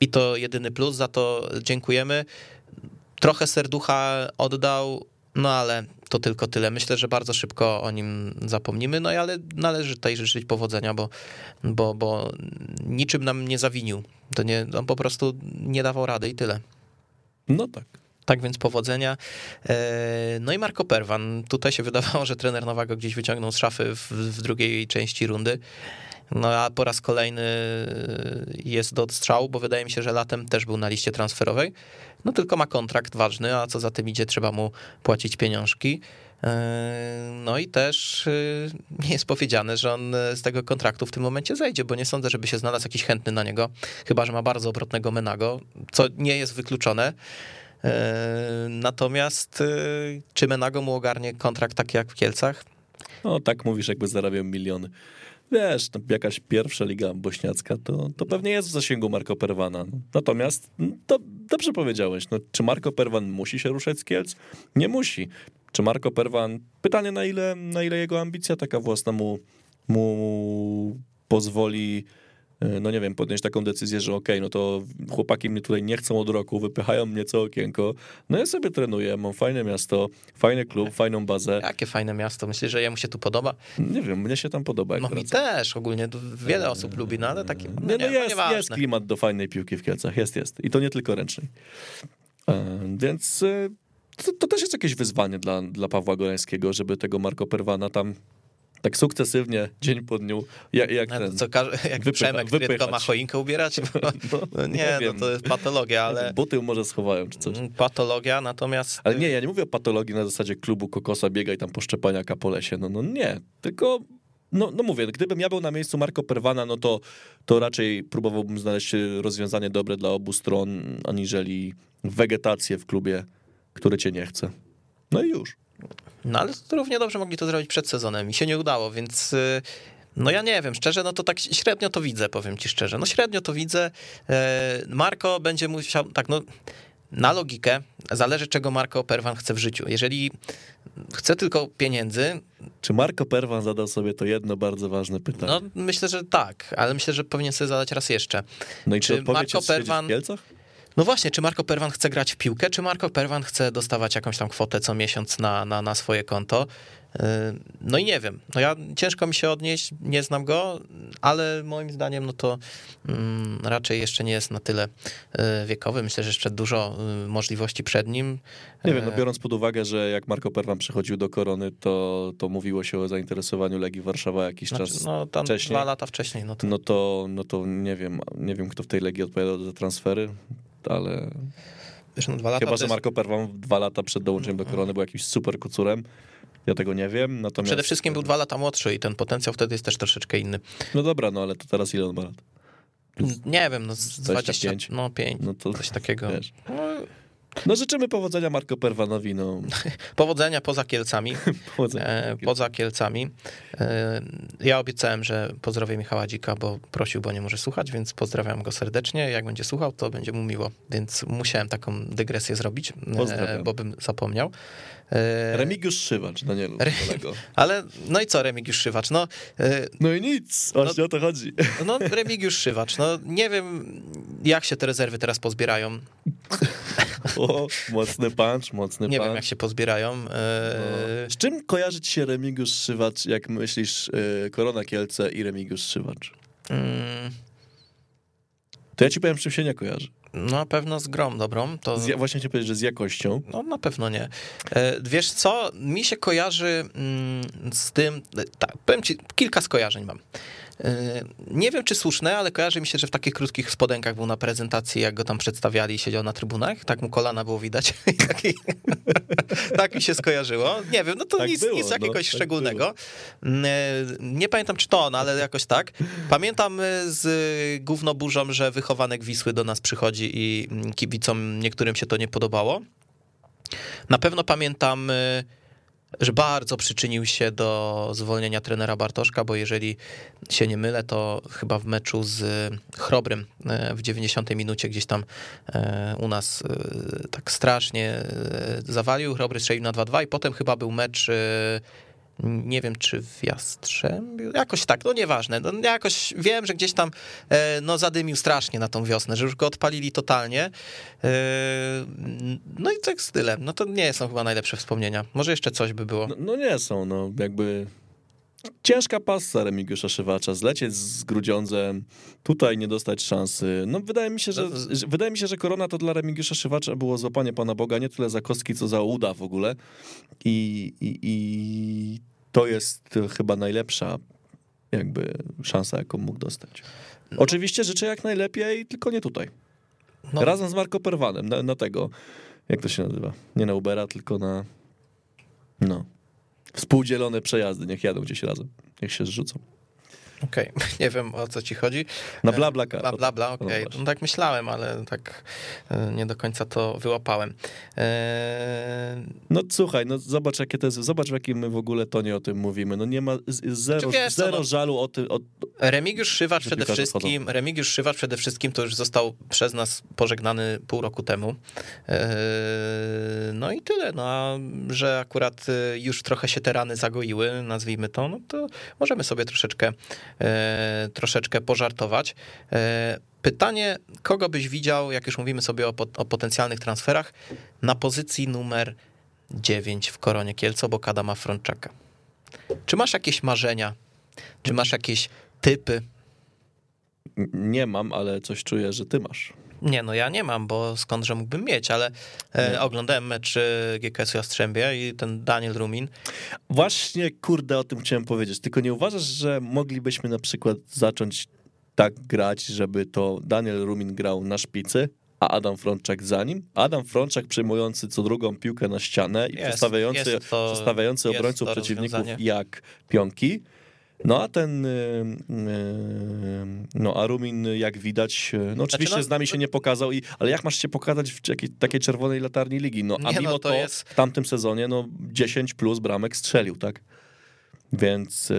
i to jedyny plus, za to dziękujemy. Trochę serducha oddał, no ale to tylko tyle. Myślę, że bardzo szybko o nim zapomnimy, no ale należy tutaj życzyć powodzenia, bo, bo, bo niczym nam nie zawinił. To nie, on po prostu nie dawał rady i tyle. No tak. Tak więc powodzenia. E, No i Marco Perwan. Tutaj się wydawało, że trener Nowego gdzieś wyciągnął z szafy w, w drugiej części rundy. No a po raz kolejny jest do odstrzału, bo wydaje mi się, że latem też był na liście transferowej. No tylko ma kontrakt ważny, a co za tym idzie, trzeba mu płacić pieniążki. E, No i też e, nie jest powiedziane, że on z tego kontraktu w tym momencie zejdzie, bo nie sądzę, żeby się znalazł jakiś chętny na niego, chyba że ma bardzo obrotnego Menago, co nie jest wykluczone. E, Natomiast e, czy Menago mu ogarnie kontrakt taki jak w Kielcach? No tak mówisz, jakby zarabiał miliony. Wiesz, no, jakaś pierwsza liga bośniacka to, to pewnie jest w zasięgu Marco Perwana. Natomiast mm, to dobrze powiedziałeś, no, czy Marco Perwan musi się ruszać z Kielc? Nie musi. Czy Marco Perwan, pytanie na ile, na ile jego ambicja taka własna mu, mu pozwoli no nie wiem, podjąć taką decyzję, że okej, okay, no to chłopaki mnie tutaj nie chcą od roku, wypychają mnie co okienko, no ja sobie trenuję, mam fajne miasto, fajny klub, fajną bazę. Jakie fajne miasto, myślisz, że jemu się tu podoba? Nie wiem, mnie się tam podoba. No mi też, ogólnie wiele osób lubi, no ale takie, no, nie, no nie, jest, jest klimat do fajnej piłki w Kielcach, jest, jest i to nie tylko ręcznej. E, więc e, to, to, też jest jakieś wyzwanie dla, dla Pawła Goleńskiego, żeby tego Marco Perwana tam tak sukcesywnie, dzień po dniu, jak, jak ten... Co, jak wypycha, Przemek wypychać. ma choinkę ubierać? <laughs> No, no nie, nie no to jest patologia, ale... Buty może schowają czy coś. Patologia, natomiast... Ale nie, ja nie mówię o patologii na zasadzie klubu Kokosa, biegaj tam po szczepaniaka po lesie, no, no nie, tylko no, no mówię, gdybym ja był na miejscu Marco Perwana, no to, to raczej próbowałbym znaleźć rozwiązanie dobre dla obu stron, aniżeli wegetację w klubie, który cię nie chce. No i już. No ale równie dobrze mogli to zrobić przed sezonem. Mi się nie udało, więc y, no ja nie wiem, szczerze, no to tak średnio to widzę, powiem ci szczerze. No średnio to widzę. E, Marko będzie musiał, tak no, na logikę zależy, czego Marko Perwan chce w życiu. Jeżeli chce tylko pieniędzy... Czy Marko Perwan zadał sobie to jedno bardzo ważne pytanie? No myślę, że tak, ale myślę, że powinien sobie zadać raz jeszcze. No i czy, czy Marko Perwan... w Kielcach? No właśnie, czy Marco Perwan chce grać w piłkę, czy Marco Perwan chce dostawać jakąś tam kwotę co miesiąc na, na, na swoje konto? Y, no i nie wiem. No ja ciężko mi się odnieść, nie znam go, ale moim zdaniem no to um, raczej jeszcze nie jest na tyle y, wiekowy. Myślę, że jeszcze dużo y, możliwości przed nim. Nie wiem, no biorąc pod uwagę, że jak Marco Perwan przychodził do Korony, to, to mówiło się o zainteresowaniu Legii Warszawa jakiś znaczy, czas no, tam wcześniej. Dwa lata wcześniej. No to... No, to, no to nie wiem, nie wiem kto w tej Legii odpowiadał za transfery ale... Wiesz, no dwa lata Chyba, że Marco Perwan dwa lata przed dołączeniem do Korony był jakimś super kucurem. Ja tego nie wiem, natomiast... Przede wszystkim był dwa lata młodszy i ten potencjał wtedy jest też troszeczkę inny. No dobra, no ale to teraz ile on ma lat? Nie wiem, no z 20, no 5, no to, coś takiego. Wiesz. No, no życzymy powodzenia Marko Perwanowi. No. <laughs> powodzenia poza Kielcami. <laughs> powodzenia. E, poza Kielcami. E, ja obiecałem, że pozdrowię Michała Dzika, bo prosił, bo nie może słuchać, więc pozdrawiam go serdecznie. Jak będzie słuchał, to będzie mu miło. Więc musiałem taką dygresję zrobić, e, bo bym zapomniał. Remigiusz Szywacz, Danielu, kolego. <laughs> Ale, no i co Remigiusz Szywacz? No, no i nic, właśnie no, o to chodzi. No Remigiusz Szywacz, no nie wiem jak się te rezerwy teraz pozbierają. O, mocny punch, mocny Nie punch. wiem, jak się pozbierają. E, no. Z czym kojarzy ci się Remigiusz Szywacz, jak myślisz Korona Kielce i Remigiusz Szywacz? Mm. To ja ci powiem, czym się nie kojarzy. No na pewno z grom dobrą. To... Z, właśnie chciałem powiedzieć, że z jakością. No na pewno nie. E, wiesz co, mi się kojarzy mm, z tym, tak, powiem ci, kilka skojarzeń mam. E, nie wiem, czy słuszne, ale kojarzy mi się, że w takich krótkich spodenkach był na prezentacji, jak go tam przedstawiali i siedział na trybunach. Tak mu kolana było widać. <laughs> <laughs> tak mi się skojarzyło. Nie wiem, no to tak nic, było, nic no, jakiegoś no, szczególnego. E, nie pamiętam, czy to on, ale jakoś tak. Pamiętam e, z gównoburzą, że wychowanek Wisły do nas przychodzi i mm, kibicom niektórym się to nie podobało. Na pewno pamiętam że bardzo przyczynił się do zwolnienia trenera Bartoszka, bo jeżeli się nie mylę, to chyba w meczu z Chrobrym e, w 90 minucie gdzieś tam e, u nas e, tak strasznie zawalił. Chrobry strzelił na 2-2 i potem chyba był mecz nie wiem czy w Jastrzębiu, jakoś tak, no nieważne, no jakoś wiem, że gdzieś tam e, no zadymił strasznie na tą wiosnę, że już go odpalili totalnie, e, no i tak z tyle, no to nie są chyba najlepsze wspomnienia, może jeszcze coś by było. No, no nie są, no jakby ciężka passa Remigiusza Szywacza, zlecieć z Grudziądzem, tutaj nie dostać szansy. No wydaje mi się, że, że, wydaje mi się, że korona to dla Remigiusza Szywacza było złapanie Pana Boga, nie tyle za kostki, co za uda w ogóle. I, i, i to jest chyba najlepsza jakby szansa, jaką mógł dostać. No. Oczywiście życzę jak najlepiej, tylko nie tutaj. No. Razem z Marko Perwanem, na, na tego, jak to się nazywa? Nie na Ubera, tylko na... No, współdzielone przejazdy, niech jadą gdzieś razem, niech się zrzucą. Okej, <laughs> nie wiem o co ci chodzi. Na bla bla. Bla bla, bla okej. No właśnie. No tak myślałem, ale tak e, nie do końca to wyłapałem. E, No słuchaj, no zobacz jakie to jest, zobacz w jakim my w ogóle tonie o tym mówimy. No nie ma zero, wiesz co, zero no- żalu o tym, o, Remigiusz Szywacz przede wszystkim, Remigiusz Szywacz przede wszystkim to już został przez nas pożegnany pół roku temu. E, No i tyle, no a że akurat e, już trochę się te rany zagoiły, nazwijmy to, no to możemy sobie troszeczkę, troszeczkę pożartować. E, Pytanie, kogo byś widział, jak już mówimy sobie o, o potencjalnych transferach, na pozycji numer 9 w Koronie Kielco, bo Kada ma Frączaka. Czy masz jakieś marzenia? Czy masz jakieś typy? nie mam, ale coś czuję, że ty masz. Nie, no ja nie mam, bo skądże mógłbym mieć, ale e, oglądałem mecz e, GKS Jastrzębia i ten Daniel Rumin. Właśnie, kurde, o tym chciałem powiedzieć. Tylko nie uważasz, że moglibyśmy na przykład zacząć tak grać, żeby to Daniel Rumin grał na szpicy, a Adam Frączak za nim? Adam Frączak przejmujący co drugą piłkę na ścianę i Jest, przestawiający, jest to- przestawiający obrońców przeciwników jak pionki. No a ten, y, y, no a Rumin jak widać, y, no oczywiście no, z nami się nie pokazał, i, ale jak masz się pokazać w jakiej, takiej czerwonej latarni ligi? No a Nie, no, mimo to to, jest- w tamtym sezonie no 10 plus bramek strzelił, tak? Więc,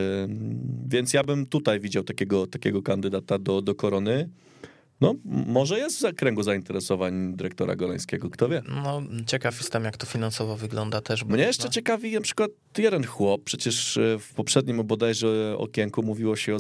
więc ja bym tutaj widział takiego, takiego kandydata do, do korony. No, może jest w zakręgu zainteresowań dyrektora Golańskiego, kto wie. No, ciekaw jestem, jak to finansowo wygląda też. Bo Mnie jeszcze no, ciekawi na przykład jeden chłop, przecież e, w poprzednim bodajże okienku mówiło się o,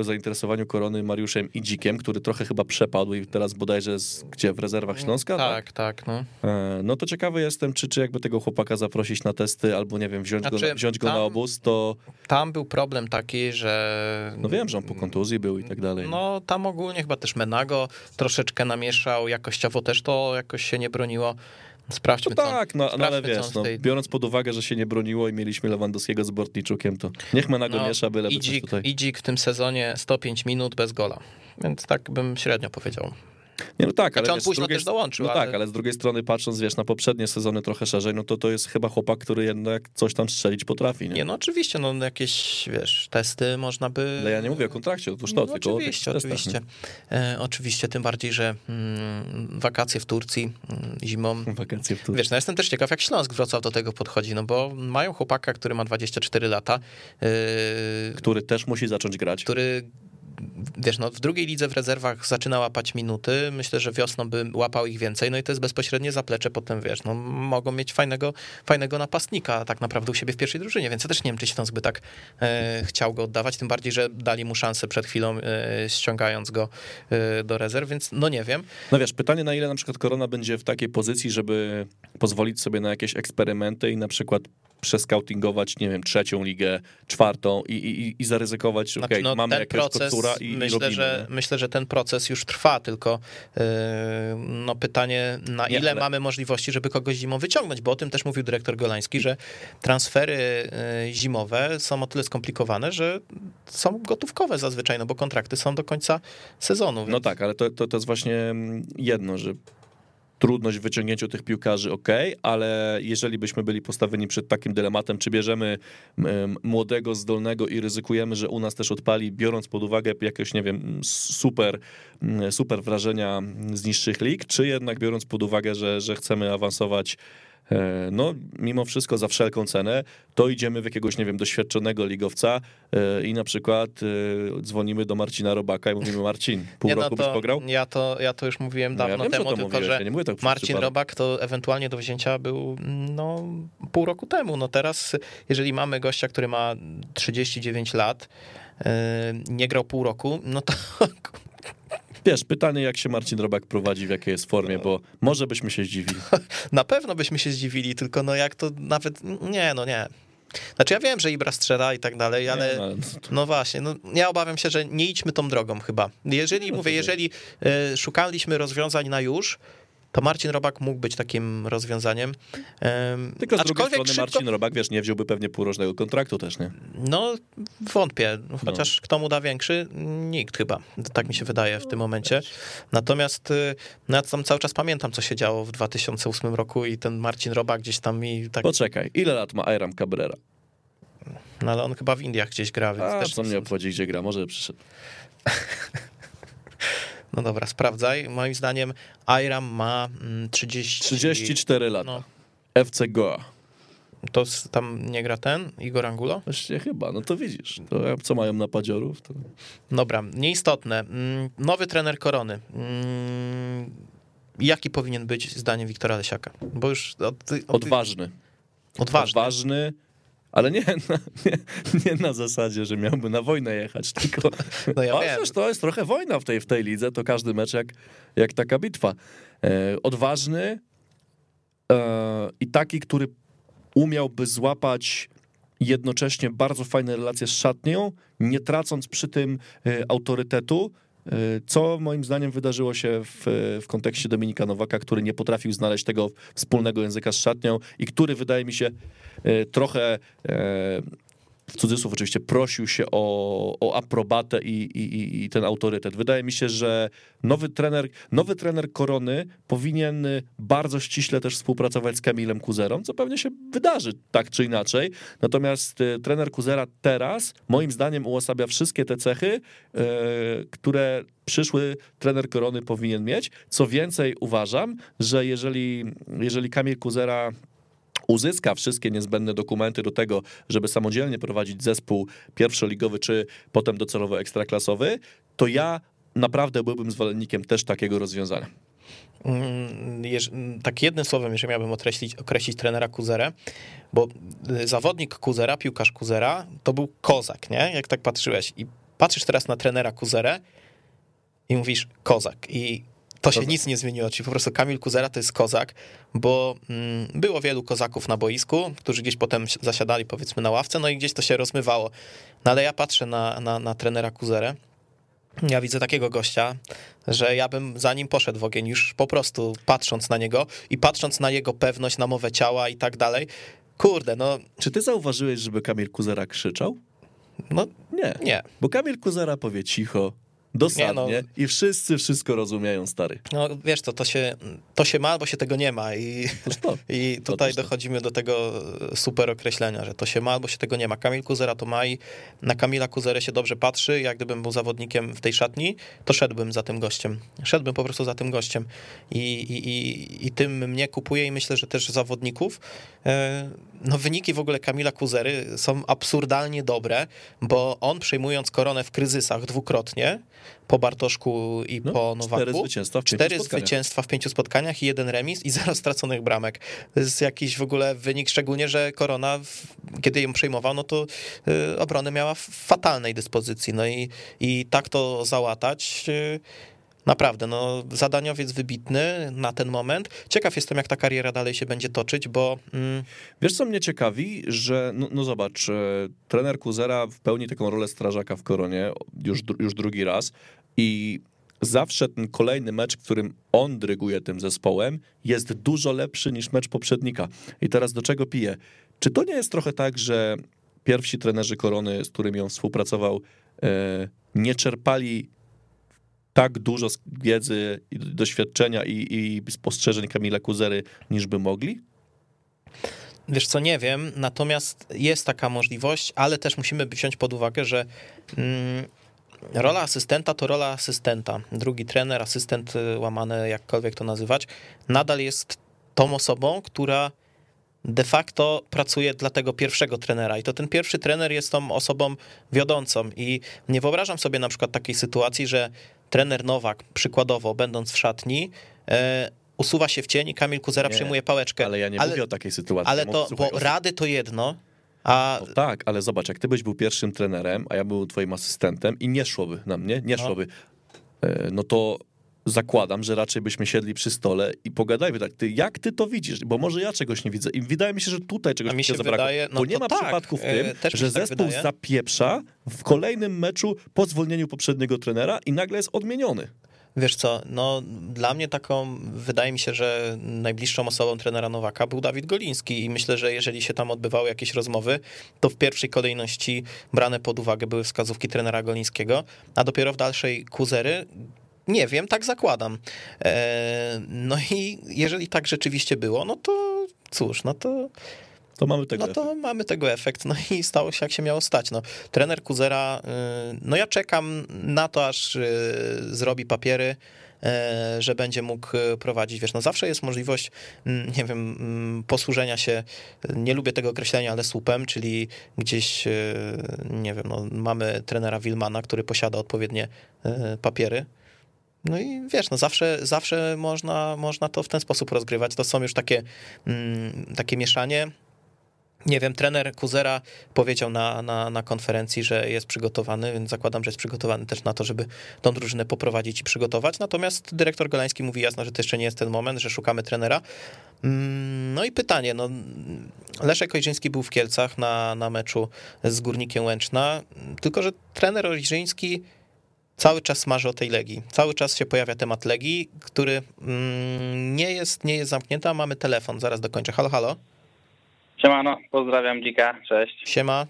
o zainteresowaniu korony Mariuszem Idzikiem, który trochę chyba przepadł i teraz bodajże jest gdzie, w rezerwach Śląska? Tak, tak, no. E, No to ciekawy jestem, czy, czy jakby tego chłopaka zaprosić na testy, albo nie wiem, wziąć, go, Znaczy, na, wziąć go tam- na obóz, to Tam był problem taki, że... no wiem, że on po kontuzji był i tak dalej. No, tam ogólnie chyba też Menago troszeczkę namieszał, jakościowo też to jakoś się nie broniło. Sprawdźmy, No co, tak, no, no ale sprawdźmy, co wiesz, no, tej- biorąc pod uwagę, że się nie broniło i mieliśmy Lewandowskiego z Bortniczukiem, to niech Menago No, miesza, coś Idzik, tutaj. Idzik w tym sezonie 105 minut bez gola. Więc tak bym średnio powiedział. Nie, no tak, ale Znaczy on wiesz, późno drugiej, też dołączył, No ale- tak, ale z drugiej strony patrząc, wiesz, na poprzednie sezony trochę szerzej, no to to jest chyba chłopak, który jednak coś tam strzelić potrafi, nie? Nie, no oczywiście, no jakieś, wiesz, testy można by... Ale ja nie mówię o kontrakcie, otóż to, No, tylko oczywiście, o testach, oczywiście. E, oczywiście, tym bardziej, że mm, wakacje w Turcji mm, zimą. <laughs> Wakacje w Turcji. Wiesz, no jestem też ciekaw, jak Śląsk Wrocław do tego podchodzi, no bo mają chłopaka, który ma 24 lata, yy, Który też musi zacząć grać. który wiesz, no w drugiej lidze w rezerwach zaczyna łapać minuty, myślę, że wiosną by łapał ich więcej, no i to jest bezpośrednie zaplecze potem, wiesz, no mogą mieć fajnego, fajnego napastnika tak naprawdę u siebie w pierwszej drużynie, więc ja też nie wiem, czy Śląsk by tak e, chciał go oddawać, tym bardziej, że dali mu szansę przed chwilą, e, ściągając go e, do rezerw, więc no nie wiem. No wiesz, pytanie na ile na przykład Korona będzie w takiej pozycji, żeby pozwolić sobie na jakieś eksperymenty i na przykład przeskautingować, nie wiem, trzecią ligę, czwartą i, i, i zaryzykować, Znaczy, okej, no, mamy jakiegoś proces, i, i myślę, robimy. że, nie? myślę, że ten proces już trwa, tylko yy, no pytanie, na Nie, ile ale- mamy możliwości, żeby kogoś zimą wyciągnąć, bo o tym też mówił dyrektor Golański, że transfery yy, zimowe są o tyle skomplikowane, że są gotówkowe zazwyczaj, no bo kontrakty są do końca sezonu. No więc- tak, ale to, to, to jest właśnie mm, jedno, że trudność w wyciągnięciu tych piłkarzy, ok, ale jeżeli byśmy byli postawieni przed takim dylematem, czy bierzemy młodego, zdolnego i ryzykujemy, że u nas też odpali, biorąc pod uwagę jakieś, nie wiem, super, super wrażenia z niższych lig, czy jednak biorąc pod uwagę, że, że chcemy awansować no, mimo wszystko za wszelką cenę, to idziemy w jakiegoś, nie wiem, doświadczonego ligowca e, i na przykład e, dzwonimy do Marcina Robaka i mówimy, Marcin, <laughs> pół Nie, no roku byś to pograł? Ja to, ja to już mówiłem No ja dawno wiem, że temu, tylko mówiłeś, że ja tak Marcin. Robak to ewentualnie do wzięcia był no, pół roku temu. No teraz, jeżeli mamy gościa, który ma 39 lat, nie grał pół roku, no to <laughs> Wiesz, pytanie jak się Marcin Robak prowadzi, w jakiej jest formie, bo może byśmy się zdziwili. <laughs> na pewno byśmy się zdziwili, tylko no jak to nawet, nie, no nie. Znaczy ja wiem, że Ibra strzela i tak dalej, ale... Nie, no, ale No właśnie, no ja obawiam się, że nie idźmy tą drogą chyba. Jeżeli, No mówię, jeżeli e, szukaliśmy rozwiązań na już, to Marcin Robak mógł być takim rozwiązaniem. Em, Tylko z drugiej strony szybko- Marcin Robak, wiesz, nie wziąłby pewnie półrocznego kontraktu też, nie? No, wątpię. Chociaż kto mu da większy? Nikt chyba. Tak mi się wydaje w tym momencie. Natomiast y, no ja tam cały czas pamiętam, co się działo w 2008 roku i ten Marcin Robak gdzieś tam mi tak... Poczekaj, ile lat ma Ayram Cabrera? No ale on chyba w Indiach gdzieś gra, więc A też co nie mnie obchodzi, gdzie gra, może przyszedł. <laughs> No dobra, sprawdzaj. Moim zdaniem Iram ma mm, 30... 34 lata. No, FC Goa. to tam nie gra ten, Igor Angulo? Właściwie chyba, no to widzisz. To co mają napadziorów? To... Dobra, nieistotne. Mm, Nowy trener Korony. Mm, Jaki powinien być zdaniem Wiktora Lesiaka? Bo już od, od, Odważny. odważny. Odważny, ale nie <laughs> na, nie, nie na zasadzie, że miałby na wojnę jechać, tylko <laughs> No ja. Chociaż to jest trochę wojna w tej, w tej lidze, to każdy mecz jak, jak taka bitwa. E, odważny e, i taki, który umiałby złapać jednocześnie bardzo fajne relacje z szatnią, nie tracąc przy tym e, autorytetu, co moim zdaniem wydarzyło się w, w kontekście Dominika Nowaka, który nie potrafił znaleźć tego wspólnego języka z szatnią i który wydaje mi się e, trochę e, w cudzysłów oczywiście prosił się o, o aprobatę i, i, i ten autorytet. Wydaje mi się, że nowy trener, nowy trener Korony powinien bardzo ściśle też współpracować z Kamilem Kuzerą, co pewnie się wydarzy tak czy inaczej. Natomiast e, trener Kuzera teraz moim zdaniem uosabia wszystkie te cechy, e, które przyszły trener Korony powinien mieć. Co więcej uważam, że jeżeli, jeżeli Kamil Kuzera uzyska wszystkie niezbędne dokumenty do tego, żeby samodzielnie prowadzić zespół pierwszoligowy czy potem docelowo ekstraklasowy, to ja naprawdę byłbym zwolennikiem też takiego rozwiązania. Mm, mm, tak jednym słowem, jeżeli miałbym określić, określić trenera Kuzerę, bo y, zawodnik Kuzera, piłkarz Kuzera, to był kozak, nie? Jak tak patrzyłeś i patrzysz teraz na trenera Kuzerę i mówisz kozak i to się nic nie zmieniło, czyli po prostu Kamil Kuzera to jest kozak, bo mm, było wielu kozaków na boisku, którzy gdzieś potem zasiadali powiedzmy na ławce, no i gdzieś to się rozmywało. No ale ja patrzę na, na, na trenera Kuzerę, ja widzę takiego gościa, że ja bym za nim poszedł w ogień, już po prostu patrząc na niego i patrząc na jego pewność, na mowę ciała i tak dalej. Kurde, no, Czy ty zauważyłeś, żeby Kamil Kuzera krzyczał? no Nie. nie. Bo Kamil Kuzera powie cicho, dosadnie Nie, no. i wszyscy wszystko rozumieją, stary. No wiesz co, to się, to się ma albo się tego nie ma i, to. <laughs> i To tutaj to. dochodzimy do tego super określenia, że to się ma albo się tego nie ma. Kamil Kuzera to ma i na Kamila Kuzerę się dobrze patrzy. Jak gdybym był zawodnikiem w tej szatni, to szedłbym za tym gościem. Szedłbym po prostu za tym gościem i, i, i, i tym mnie kupuje i myślę, że też zawodników. No wyniki w ogóle Kamila Kuzery są absurdalnie dobre, bo on przejmując koronę w kryzysach dwukrotnie, po Bartoszku i No, po cztery Nowaku. zwycięstwa w pięciu Cztery spotkaniach. zwycięstwa w pięciu spotkaniach i jeden remis i <laughs> zero straconych bramek. To jest jakiś w ogóle wynik, szczególnie, że Korona, kiedy ją przejmował, no to y, obronę miała w fatalnej dyspozycji. No i, i tak to załatać... Naprawdę, no zadaniowiec wybitny na ten moment. Ciekaw jestem, jak ta kariera dalej się będzie toczyć, bo mm, Wiesz, co mnie ciekawi, że no, no zobacz, e, trener Kuzera w pełni taką rolę strażaka w Koronie już, już drugi raz i zawsze ten kolejny mecz, w którym on dryguje tym zespołem, jest dużo lepszy niż mecz poprzednika. I teraz do czego piję? Czy to nie jest trochę tak, że pierwsi trenerzy Korony, z którymi on współpracował, e, nie czerpali tak dużo wiedzy, i doświadczenia i, i spostrzeżeń Kamila Kuzery, niż by mogli? Wiesz co, nie wiem, natomiast jest taka możliwość, ale też musimy wziąć pod uwagę, że mm, rola asystenta to rola asystenta. Drugi trener, asystent, y, łamane jakkolwiek to nazywać, nadal jest tą osobą, która de facto pracuje dla tego pierwszego trenera i to ten pierwszy trener jest tą osobą wiodącą i nie wyobrażam sobie na przykład takiej sytuacji, że trener Nowak przykładowo będąc w szatni e, usuwa się w cień i Kamil Kuzera Nie, przyjmuje pałeczkę. Ale ja nie mówię o takiej sytuacji. Ale to, słuchaj, bo rady to jedno, a No tak, ale zobacz, jak ty byś był pierwszym trenerem, a ja był twoim asystentem i nie szłoby na mnie, nie No. szłoby, e, no to zakładam, że raczej byśmy siedli przy stole i pogadajmy tak, ty, jak ty to widzisz, bo może ja czegoś nie widzę i wydaje mi się, że tutaj czegoś mi się zabrakło, wydaje- no bo nie ma tak, przypadku w e, tym, że tak zespół wydaje. zapieprza w kolejnym meczu po zwolnieniu poprzedniego trenera i nagle jest odmieniony. wiesz co, no dla mnie taką, wydaje mi się, że najbliższą osobą trenera Nowaka był Dawid Goliński i myślę, że jeżeli się tam odbywały jakieś rozmowy, to w pierwszej kolejności brane pod uwagę były wskazówki trenera Golińskiego, a dopiero w dalszej kuzery nie wiem, tak zakładam. E, No i jeżeli tak rzeczywiście było, no to cóż, no to To mamy tego No to mamy tego efekt, no i stało się jak się miało stać. No, trener Kuzera, y, no ja czekam na to, aż y, zrobi papiery, y, że będzie mógł prowadzić, wiesz, no zawsze jest możliwość, mm, nie wiem, mm, posłużenia się, nie lubię tego określenia, ale słupem, czyli gdzieś, nie wiem, no, mamy trenera Wilmana, który posiada odpowiednie papiery, no i wiesz, no zawsze, zawsze można, można to w ten sposób rozgrywać. To są już takie, mm, takie mieszanie. Nie wiem, trener Kuzera powiedział na, na, na konferencji, że jest przygotowany, więc zakładam, że jest przygotowany też na to, żeby tą drużynę poprowadzić i przygotować. Natomiast dyrektor Golański mówi jasno, że to jeszcze nie jest ten moment, że szukamy trenera. Mm, no i pytanie, no, Leszek Ojrzyński był w Kielcach na, na meczu z Górnikiem Łęczna, tylko że trener Ojrzyński cały czas marzy o tej Legii. Cały czas się pojawia temat Legii, który mm, nie jest, nie jest zamknięty, a mamy telefon, zaraz dokończę. Halo, halo? Siemano, pozdrawiam Dzika, cześć. Siema.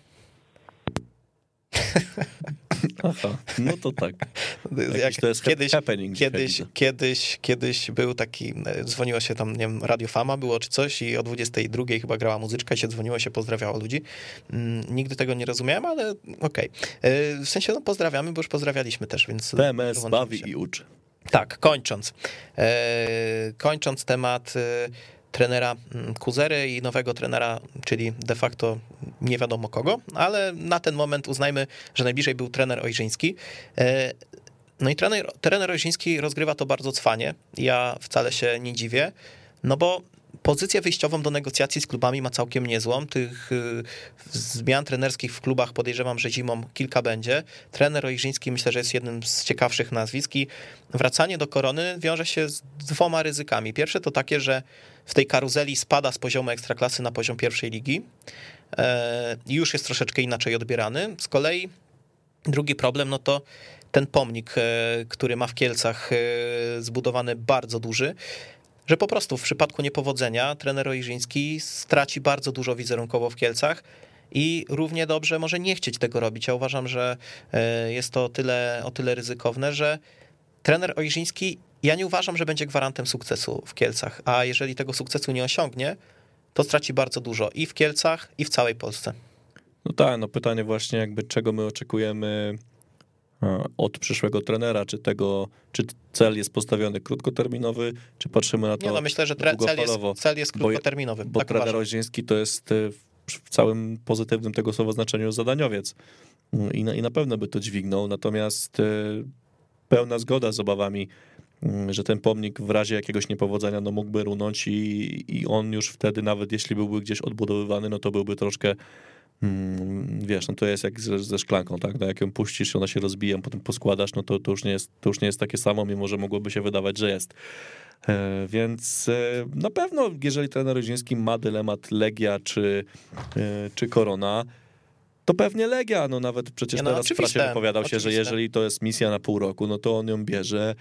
Aha, no to tak. <laughs> Jak to jest kiedyś, happening. Kiedyś, kiedyś, kiedyś był taki, e, dzwoniło się tam, nie wiem, Radio Fama było czy coś i o 22 chyba grała muzyczka i się dzwoniło się, pozdrawiało ludzi. Mm, nigdy tego nie rozumiałem, ale okej. Okay. W sensie, no pozdrawiamy, bo już pozdrawialiśmy też, więc... TMS bawi się. i uczy. Tak, kończąc. E, kończąc temat e, trenera mm, Kuzery i nowego trenera, czyli de facto nie wiadomo kogo, ale na ten moment uznajmy, że najbliżej był trener Ojrzyński. E, no i trener, trener Ojrzyński rozgrywa to bardzo cwanie. Ja wcale się nie dziwię, no bo pozycję wyjściową do negocjacji z klubami ma całkiem niezłą. Tych y, zmian trenerskich w klubach podejrzewam, że zimą kilka będzie. Trener Ojrzyński myślę, że jest jednym z ciekawszych nazwisk i wracanie do korony wiąże się z dwoma ryzykami. Pierwsze to takie, że w tej karuzeli spada z poziomu ekstraklasy na poziom pierwszej ligi. E, już jest troszeczkę inaczej odbierany. Z kolei drugi problem, no to ten pomnik, e, który ma w Kielcach e, zbudowany bardzo duży, że po prostu w przypadku niepowodzenia trener Ojrzyński straci bardzo dużo wizerunkowo w Kielcach i równie dobrze może nie chcieć tego robić. Ja uważam, że jest to o tyle, o tyle ryzykowne, że trener Ojrzyński, ja nie uważam, że będzie gwarantem sukcesu w Kielcach, a jeżeli tego sukcesu nie osiągnie, to straci bardzo dużo i w Kielcach, i w całej Polsce. No tak, no pytanie właśnie jakby czego my oczekujemy e, od przyszłego trenera, czy tego, czy cel jest postawiony krótkoterminowy, czy patrzymy na to Nie no, myślę, że cel jest, cel jest krótkoterminowy. Bo, bo tak trener Oziński to jest e, w całym pozytywnym tego słowa znaczeniu zadaniowiec mm, i na, i na pewno by to dźwignął, natomiast e, pełna zgoda z obawami Mm, że ten pomnik w razie jakiegoś niepowodzenia no mógłby runąć i, i on już wtedy, nawet jeśli byłby gdzieś odbudowywany, no to byłby troszkę wiesz, no to jest jak ze, ze szklanką, tak, no jak ją puścisz, ona się rozbija, potem poskładasz, no to, to, już nie jest, to już nie jest takie samo, mimo że mogłoby się wydawać, że jest. E, więc e, na pewno, jeżeli trener Rodziński ma dylemat Legia czy, e, czy Korona, to pewnie Legia, no nawet przecież no, teraz w prasie wypowiadał się, oczywiste. że jeżeli to jest misja na pół roku, no to on ją bierze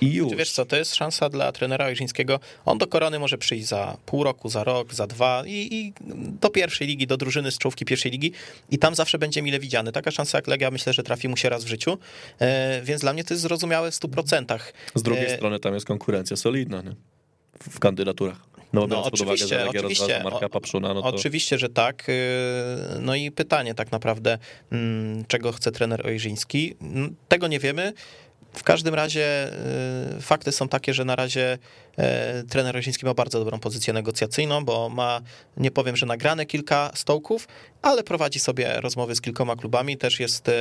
i już. Wiesz co, to jest szansa dla trenera Ojrzyńskiego. On do korony może przyjść za pół roku, za rok, za dwa i, i, do pierwszej ligi, do drużyny z czołówki pierwszej ligi i tam zawsze będzie mile widziany. Taka szansa jak Legia myślę, że trafi mu się raz w życiu, e, więc dla mnie to jest zrozumiałe w 100%. Z drugiej e... strony tam jest konkurencja solidna nie? w kandydaturach. No, no oczywiście, uwagę, oczywiście, Marka Papszuna, no to... oczywiście, że tak. E, no i pytanie tak naprawdę, mm, czego chce trener Ojrzyński? Mm, tego nie wiemy. W każdym razie y, fakty są takie, że na razie y, trener Roziński ma bardzo dobrą pozycję negocjacyjną, bo ma, nie powiem, że nagrane kilka stołków, ale prowadzi sobie rozmowy z kilkoma klubami. Też jest y,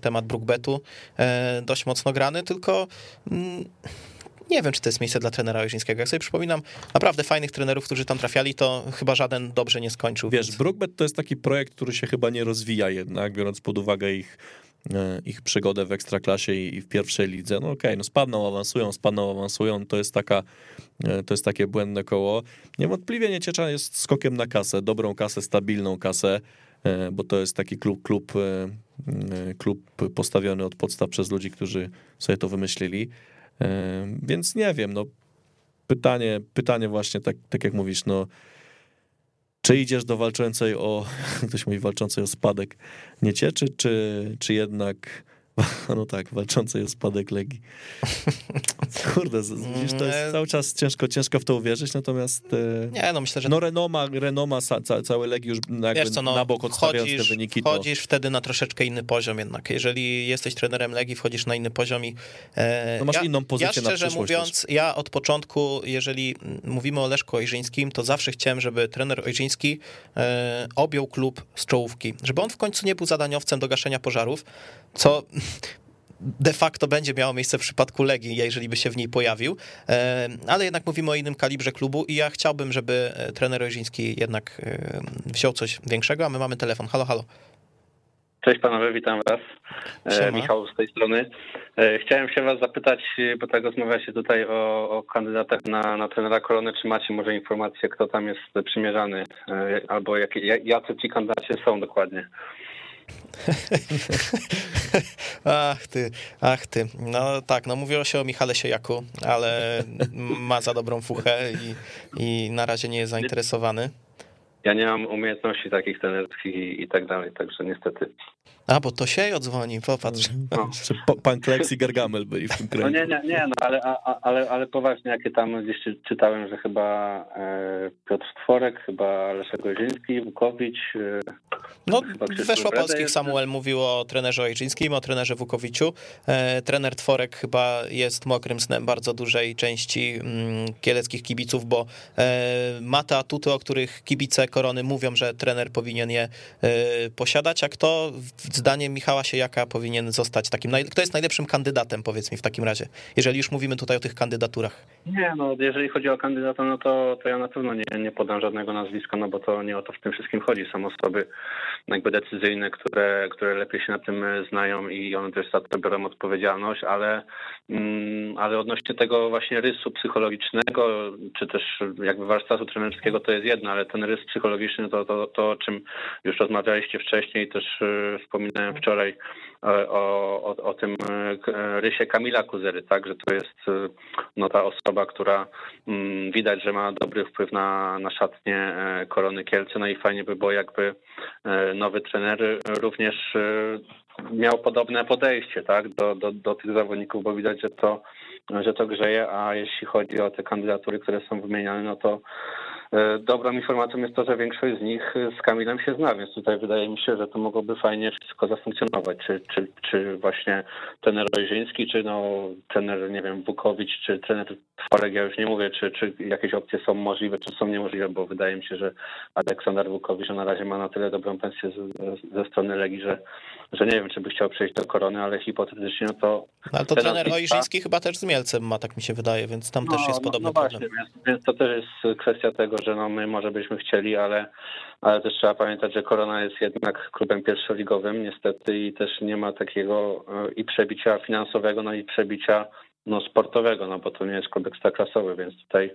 temat Brookbetu dość mocno grany, tylko mm, nie wiem, czy to jest miejsce dla trenera Ojrzyńskiego. Jak sobie przypominam, naprawdę fajnych trenerów, którzy tam trafiali, to chyba żaden dobrze nie skończył. Wiesz, więc... Brookbet to jest taki projekt, który się chyba nie rozwija jednak, biorąc pod uwagę ich E, ich przygodę w ekstraklasie i w pierwszej lidze. No okej, okay, no spadną, awansują, spadną, awansują, to jest taka, e, to jest takie błędne koło. Niewątpliwie Nieciecza jest skokiem na kasę, dobrą kasę, stabilną kasę, e, bo to jest taki klub, klub, klub postawiony od podstaw przez ludzi, którzy sobie to wymyślili. Więc nie wiem, no pytanie, pytanie właśnie tak, tak jak mówisz, no czy idziesz do walczącej o, <laughs> ktoś mówi walczącej o spadek, nie cieczy, czy, czy jednak <laughs> No tak, walczącej o spadek Legii. <laughs> Kurde, widzisz, to jest cały czas ciężko, ciężko w to uwierzyć, natomiast... e, Nie, no myślę, że No renoma, renoma ca, ca, całe Legii już jakby co, no, na bok odstawiając wchodzisz, te wyniki, wchodzisz wtedy na troszeczkę inny poziom jednak. Jeżeli jesteś trenerem Legii, wchodzisz na inny poziom i... E, No masz ja, inną pozycję Ja szczerze mówiąc, ja od początku, jeżeli mm, mówimy o Leszku Ojrzyńskim, to zawsze chciałem, żeby trener Ojrzyński e, objął klub z czołówki. Żeby on w końcu nie był zadaniowcem do gaszenia pożarów, co de facto będzie miało miejsce w przypadku Legii, jeżeli by się w niej pojawił, E, ale jednak mówimy o innym kalibrze klubu i ja chciałbym, żeby e, trener Ojrzyński jednak e, wziął coś większego, a my mamy telefon. Halo, halo. Cześć panowie, witam was. Siema. Michał z tej strony. Chciałem się was zapytać, bo tak rozmawia się tutaj o, o kandydatach na, na trenera Korony. Czy macie może informację, kto tam jest przymierzany? Albo jakie, ja- jacy ci kandydaci są dokładnie? Ach ty, ach ty. No tak, no mówiło się o Michale Siejaku, ale ma za dobrą fuchę i, i na razie nie jest zainteresowany. Ja nie mam umiejętności takich trenerskich i, i tak dalej, także niestety. A, bo to się odzwoni, popatrz. No. Czy po, pan Kleks i Gargamel byli w tym No nie, nie, nie, no ale, ale, ale poważnie, jakie tam gdzieś czy- czytałem, że chyba e, Piotr Tworek, chyba Leszek Goziński, Wukowicz. E, No, weszło polskich jest. Samuel mówił o trenerze Ojczyńskim, o trenerze Wukowiciu. E, trener Tworek chyba jest mokrym snem bardzo dużej części mm, kieleckich kibiców, bo ma te atuty, o których kibice Korony mówią, że trener powinien je posiadać, a kto w- zdaniem Michała Siejaka powinien zostać takim, kto jest najlepszym kandydatem, powiedz mi w takim razie, jeżeli już mówimy tutaj o tych kandydaturach. Nie, no jeżeli chodzi o kandydata, no to, to ja na pewno nie, nie podam żadnego nazwiska, no bo to nie o to w tym wszystkim chodzi. Są osoby jakby decyzyjne, które, które lepiej się na tym e, znają i one też za to biorą odpowiedzialność, ale, mm, ale odnośnie tego właśnie rysu psychologicznego, czy też jakby warsztatu trenerskiego to jest jedno, ale ten rys psychologiczny to, to, to o czym już rozmawialiście wcześniej, też e, wspominałem wczoraj o, o, o tym e, e, rysie Kamila Kuzery, tak, że to jest e, no, ta osoba, która mm, widać, że ma dobry wpływ na, na szatnię e, Korony Kielce, no i fajnie by było jakby e, nowy trener również e, miał podobne podejście, tak, do, do, do tych zawodników, bo widać, że to, że to grzeje, a jeśli chodzi o te kandydatury, które są wymieniane, no to e, dobrą informacją jest to, że większość z nich e, z Kamilem się zna, więc tutaj wydaje mi się, że to mogłoby fajnie wszystko zafunkcjonować, czy, czy, czy właśnie trener Rojżyński, czy no trener, nie wiem, Bukowicz, czy trener Tworek, ja już nie mówię, czy, czy jakieś opcje są możliwe, czy są niemożliwe, bo wydaje mi się, że Aleksander Bukowicz na razie ma na tyle dobrą pensję ze strony Legii, że, że nie wiem, czy by chciał przejść do Korony, ale hipotetycznie no to No, Ale to trener Ojrzyński chyba też z Mielcem ma, tak mi się wydaje, więc tam też jest podobny no problem. Właśnie, więc, więc to też jest kwestia tego, że no my może byśmy chcieli, ale, ale też trzeba pamiętać, że Korona jest jednak klubem pierwszoligowym niestety i też nie ma takiego e, i przebicia finansowego, no i przebicia no, sportowego, no bo to nie jest klub ekstraklasowy, więc tutaj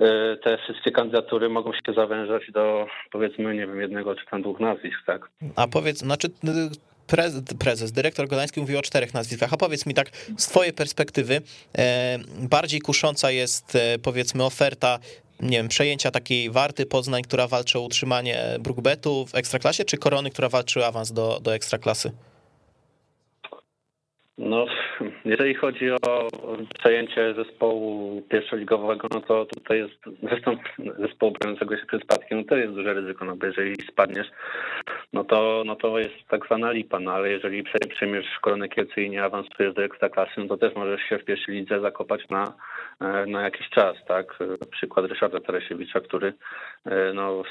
e, te wszystkie kandydatury mogą się zawężać do powiedzmy, nie wiem, jednego czy tam dwóch nazwisk, tak? A powiedz, znaczy prezes, prezes dyrektor Golański mówił o czterech nazwiskach, a powiedz mi tak z twojej perspektywy e, bardziej kusząca jest e, powiedzmy oferta nie wiem, przejęcia takiej Warty Poznań, która walczy o utrzymanie Brookbetu w Ekstraklasie, czy Korony, która walczy o awans do, do Ekstraklasy? No, jeżeli chodzi o przejęcie zespołu pierwszoligowego, no to tutaj jest, zresztą zespołu broniącego się przed spadkiem, no to jest duże ryzyko, no bo jeżeli spadniesz, no to, no to jest tak zwana lipa, no ale jeżeli prze- przejmiesz koronę Kielce i nie awansujesz do ekstraklasy, no to też możesz się w pierwszej lidze zakopać na, e, na jakiś czas, tak? Przykład Ryszarda Tarasiewicza, który e, no,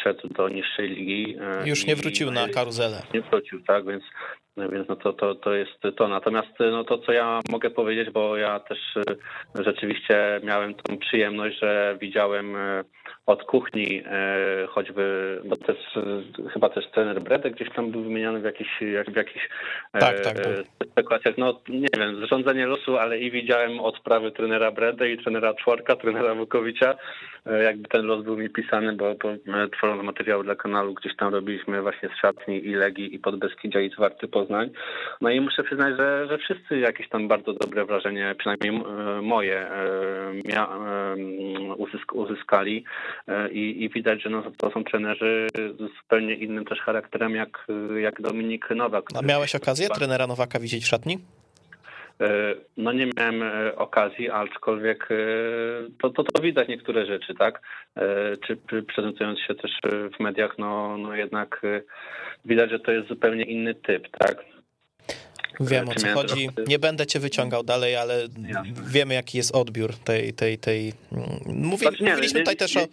zszedł do niższej ligi. e, Już nie i- wrócił na karuzelę. nie wrócił, tak, więc, więc no to, to, to jest to. Natomiast no to, co ja mogę powiedzieć, bo ja też e, rzeczywiście miałem tą przyjemność, że widziałem e, od kuchni e, choćby, bo też e, chyba też trener Bredek gdzieś tam był wymieniany w jakichś, jak- w jakichś e, Tak, tak, tak. spekulacjach. No nie wiem, zarządzanie losu, ale i widziałem odprawy trenera Brede i trenera Czworka, trenera Wukowicza, jakby ten los był mi pisany, bo, bo tworząc materiały dla kanału gdzieś tam robiliśmy właśnie z szatni i Legii i Podbeskidzia i Warty Poznań. No i muszę przyznać, że, że wszyscy jakieś tam bardzo dobre wrażenie, przynajmniej moje, uzyskali i, i widać, że no, to są trenerzy z zupełnie innym też charakterem jak, jak Dominik Nowak. A miałeś okazję trenera Nowaka widzieć w szatni? E, no nie miałem e, okazji, aczkolwiek e, to, to, to widać niektóre rzeczy, tak? Czy prezentując się też w mediach, no, no jednak widać, że to jest zupełnie inny typ, tak? Wiem o co chodzi. Nie będę cię wyciągał dalej, ale Jasne. wiemy jaki jest odbiór tej, tej, tej... Mm, mówi, znaczy, nie, mówiliśmy nie, tutaj nie, też o...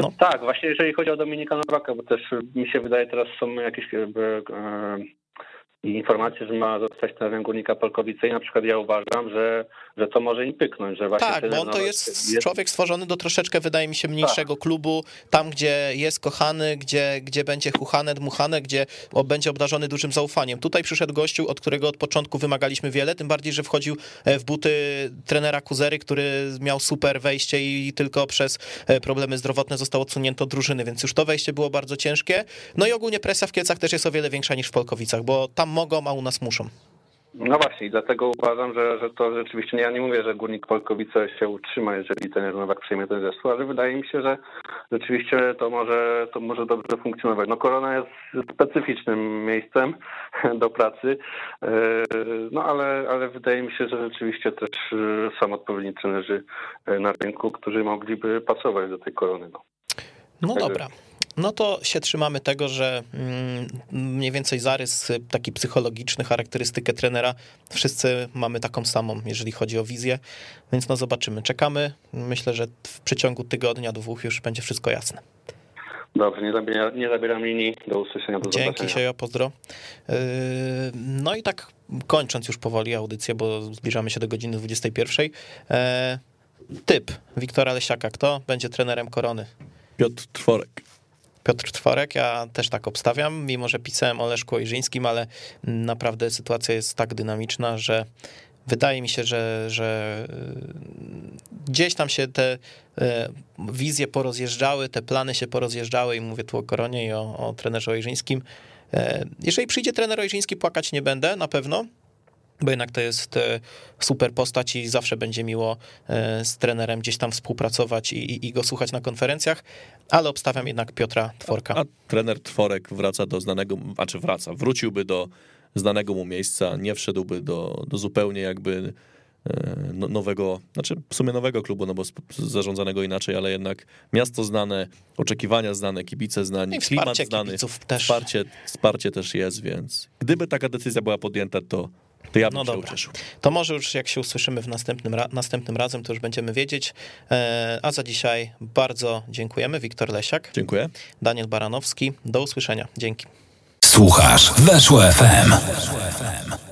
No. Tak, właśnie jeżeli chodzi o Dominika Nowaka, bo też mi się wydaje teraz są jakieś i informacje, że ma zostać trenerem Górnika Polkowice i na przykład ja uważam, że, że to może im pyknąć. Że właśnie tak, bo on to jest, jest, człowiek stworzony do troszeczkę, wydaje mi się, mniejszego tak. klubu, tam gdzie jest kochany, gdzie, gdzie będzie chuchane, dmuchane, gdzie będzie obdarzony dużym zaufaniem. Tutaj przyszedł gościu, od którego od początku wymagaliśmy wiele, tym bardziej, że wchodził e, w buty trenera Kuzery, który miał super wejście i tylko przez e, problemy zdrowotne został odsunięty od drużyny, więc już to wejście było bardzo ciężkie. No i ogólnie presja w Kielcach też jest o wiele większa niż w Polkowicach, bo tam mogą, a u nas muszą. No właśnie, i dlatego uważam, że, że to rzeczywiście, ja nie mówię, że Górnik Polkowice się utrzyma, jeżeli ten Nowak przejmie ten zespół, ale wydaje mi się, że rzeczywiście to może, to może dobrze funkcjonować. No Korona jest specyficznym miejscem do pracy, e, no ale, ale wydaje mi się, że rzeczywiście też są odpowiedni trenerzy na rynku, którzy mogliby pasować do tej Korony. No, no dobra. No to się trzymamy tego, że mm, mniej więcej zarys taki psychologiczny, charakterystykę trenera, wszyscy mamy taką samą, jeżeli chodzi o wizję, więc no zobaczymy. Czekamy. Myślę, że w przeciągu tygodnia, dwóch już będzie wszystko jasne. Dobrze, nie, zabiera, nie zabieram linii. Do usłyszenia, do Dzięki się, pozdro. Yy, no i tak kończąc już powoli audycję, bo zbliżamy się do godziny 21. Yy, typ Wiktora Lesiaka. Kto będzie trenerem Korony? Piotr Tworek. Piotr Tworek, ja też tak obstawiam, mimo że pisałem o Leszku Ojrzyńskim, ale naprawdę sytuacja jest tak dynamiczna, że wydaje mi się, że, że y, gdzieś tam się te y, wizje porozjeżdżały, te plany się porozjeżdżały i mówię tu o Koronie i o, o trenerze Ojrzyńskim. Y, jeżeli przyjdzie trener Ojrzyński, płakać nie będę na pewno, bo jednak to jest e, super postać i zawsze będzie miło e, z trenerem gdzieś tam współpracować i, i, go słuchać na konferencjach, ale obstawiam jednak Piotra Tworka. A, a trener Tworek wraca do znanego, a czy wraca, wróciłby do znanego mu miejsca, nie wszedłby do, do zupełnie jakby e, no, nowego, znaczy w sumie nowego klubu, no bo zarządzanego inaczej, ale jednak miasto znane, oczekiwania znane, kibice znani, I klimat znany, też. Wsparcie, wsparcie też jest, więc gdyby taka decyzja była podjęta, to to ja bym no się dobra. ucieszył. To może już jak się usłyszymy w następnym, ra następnym razem, to już będziemy wiedzieć. E, a za dzisiaj bardzo dziękujemy. Wiktor Lesiak. Dziękuję. Daniel Baranowski. Do usłyszenia. Dzięki. Słuchasz Weszło FM. Weszło FM.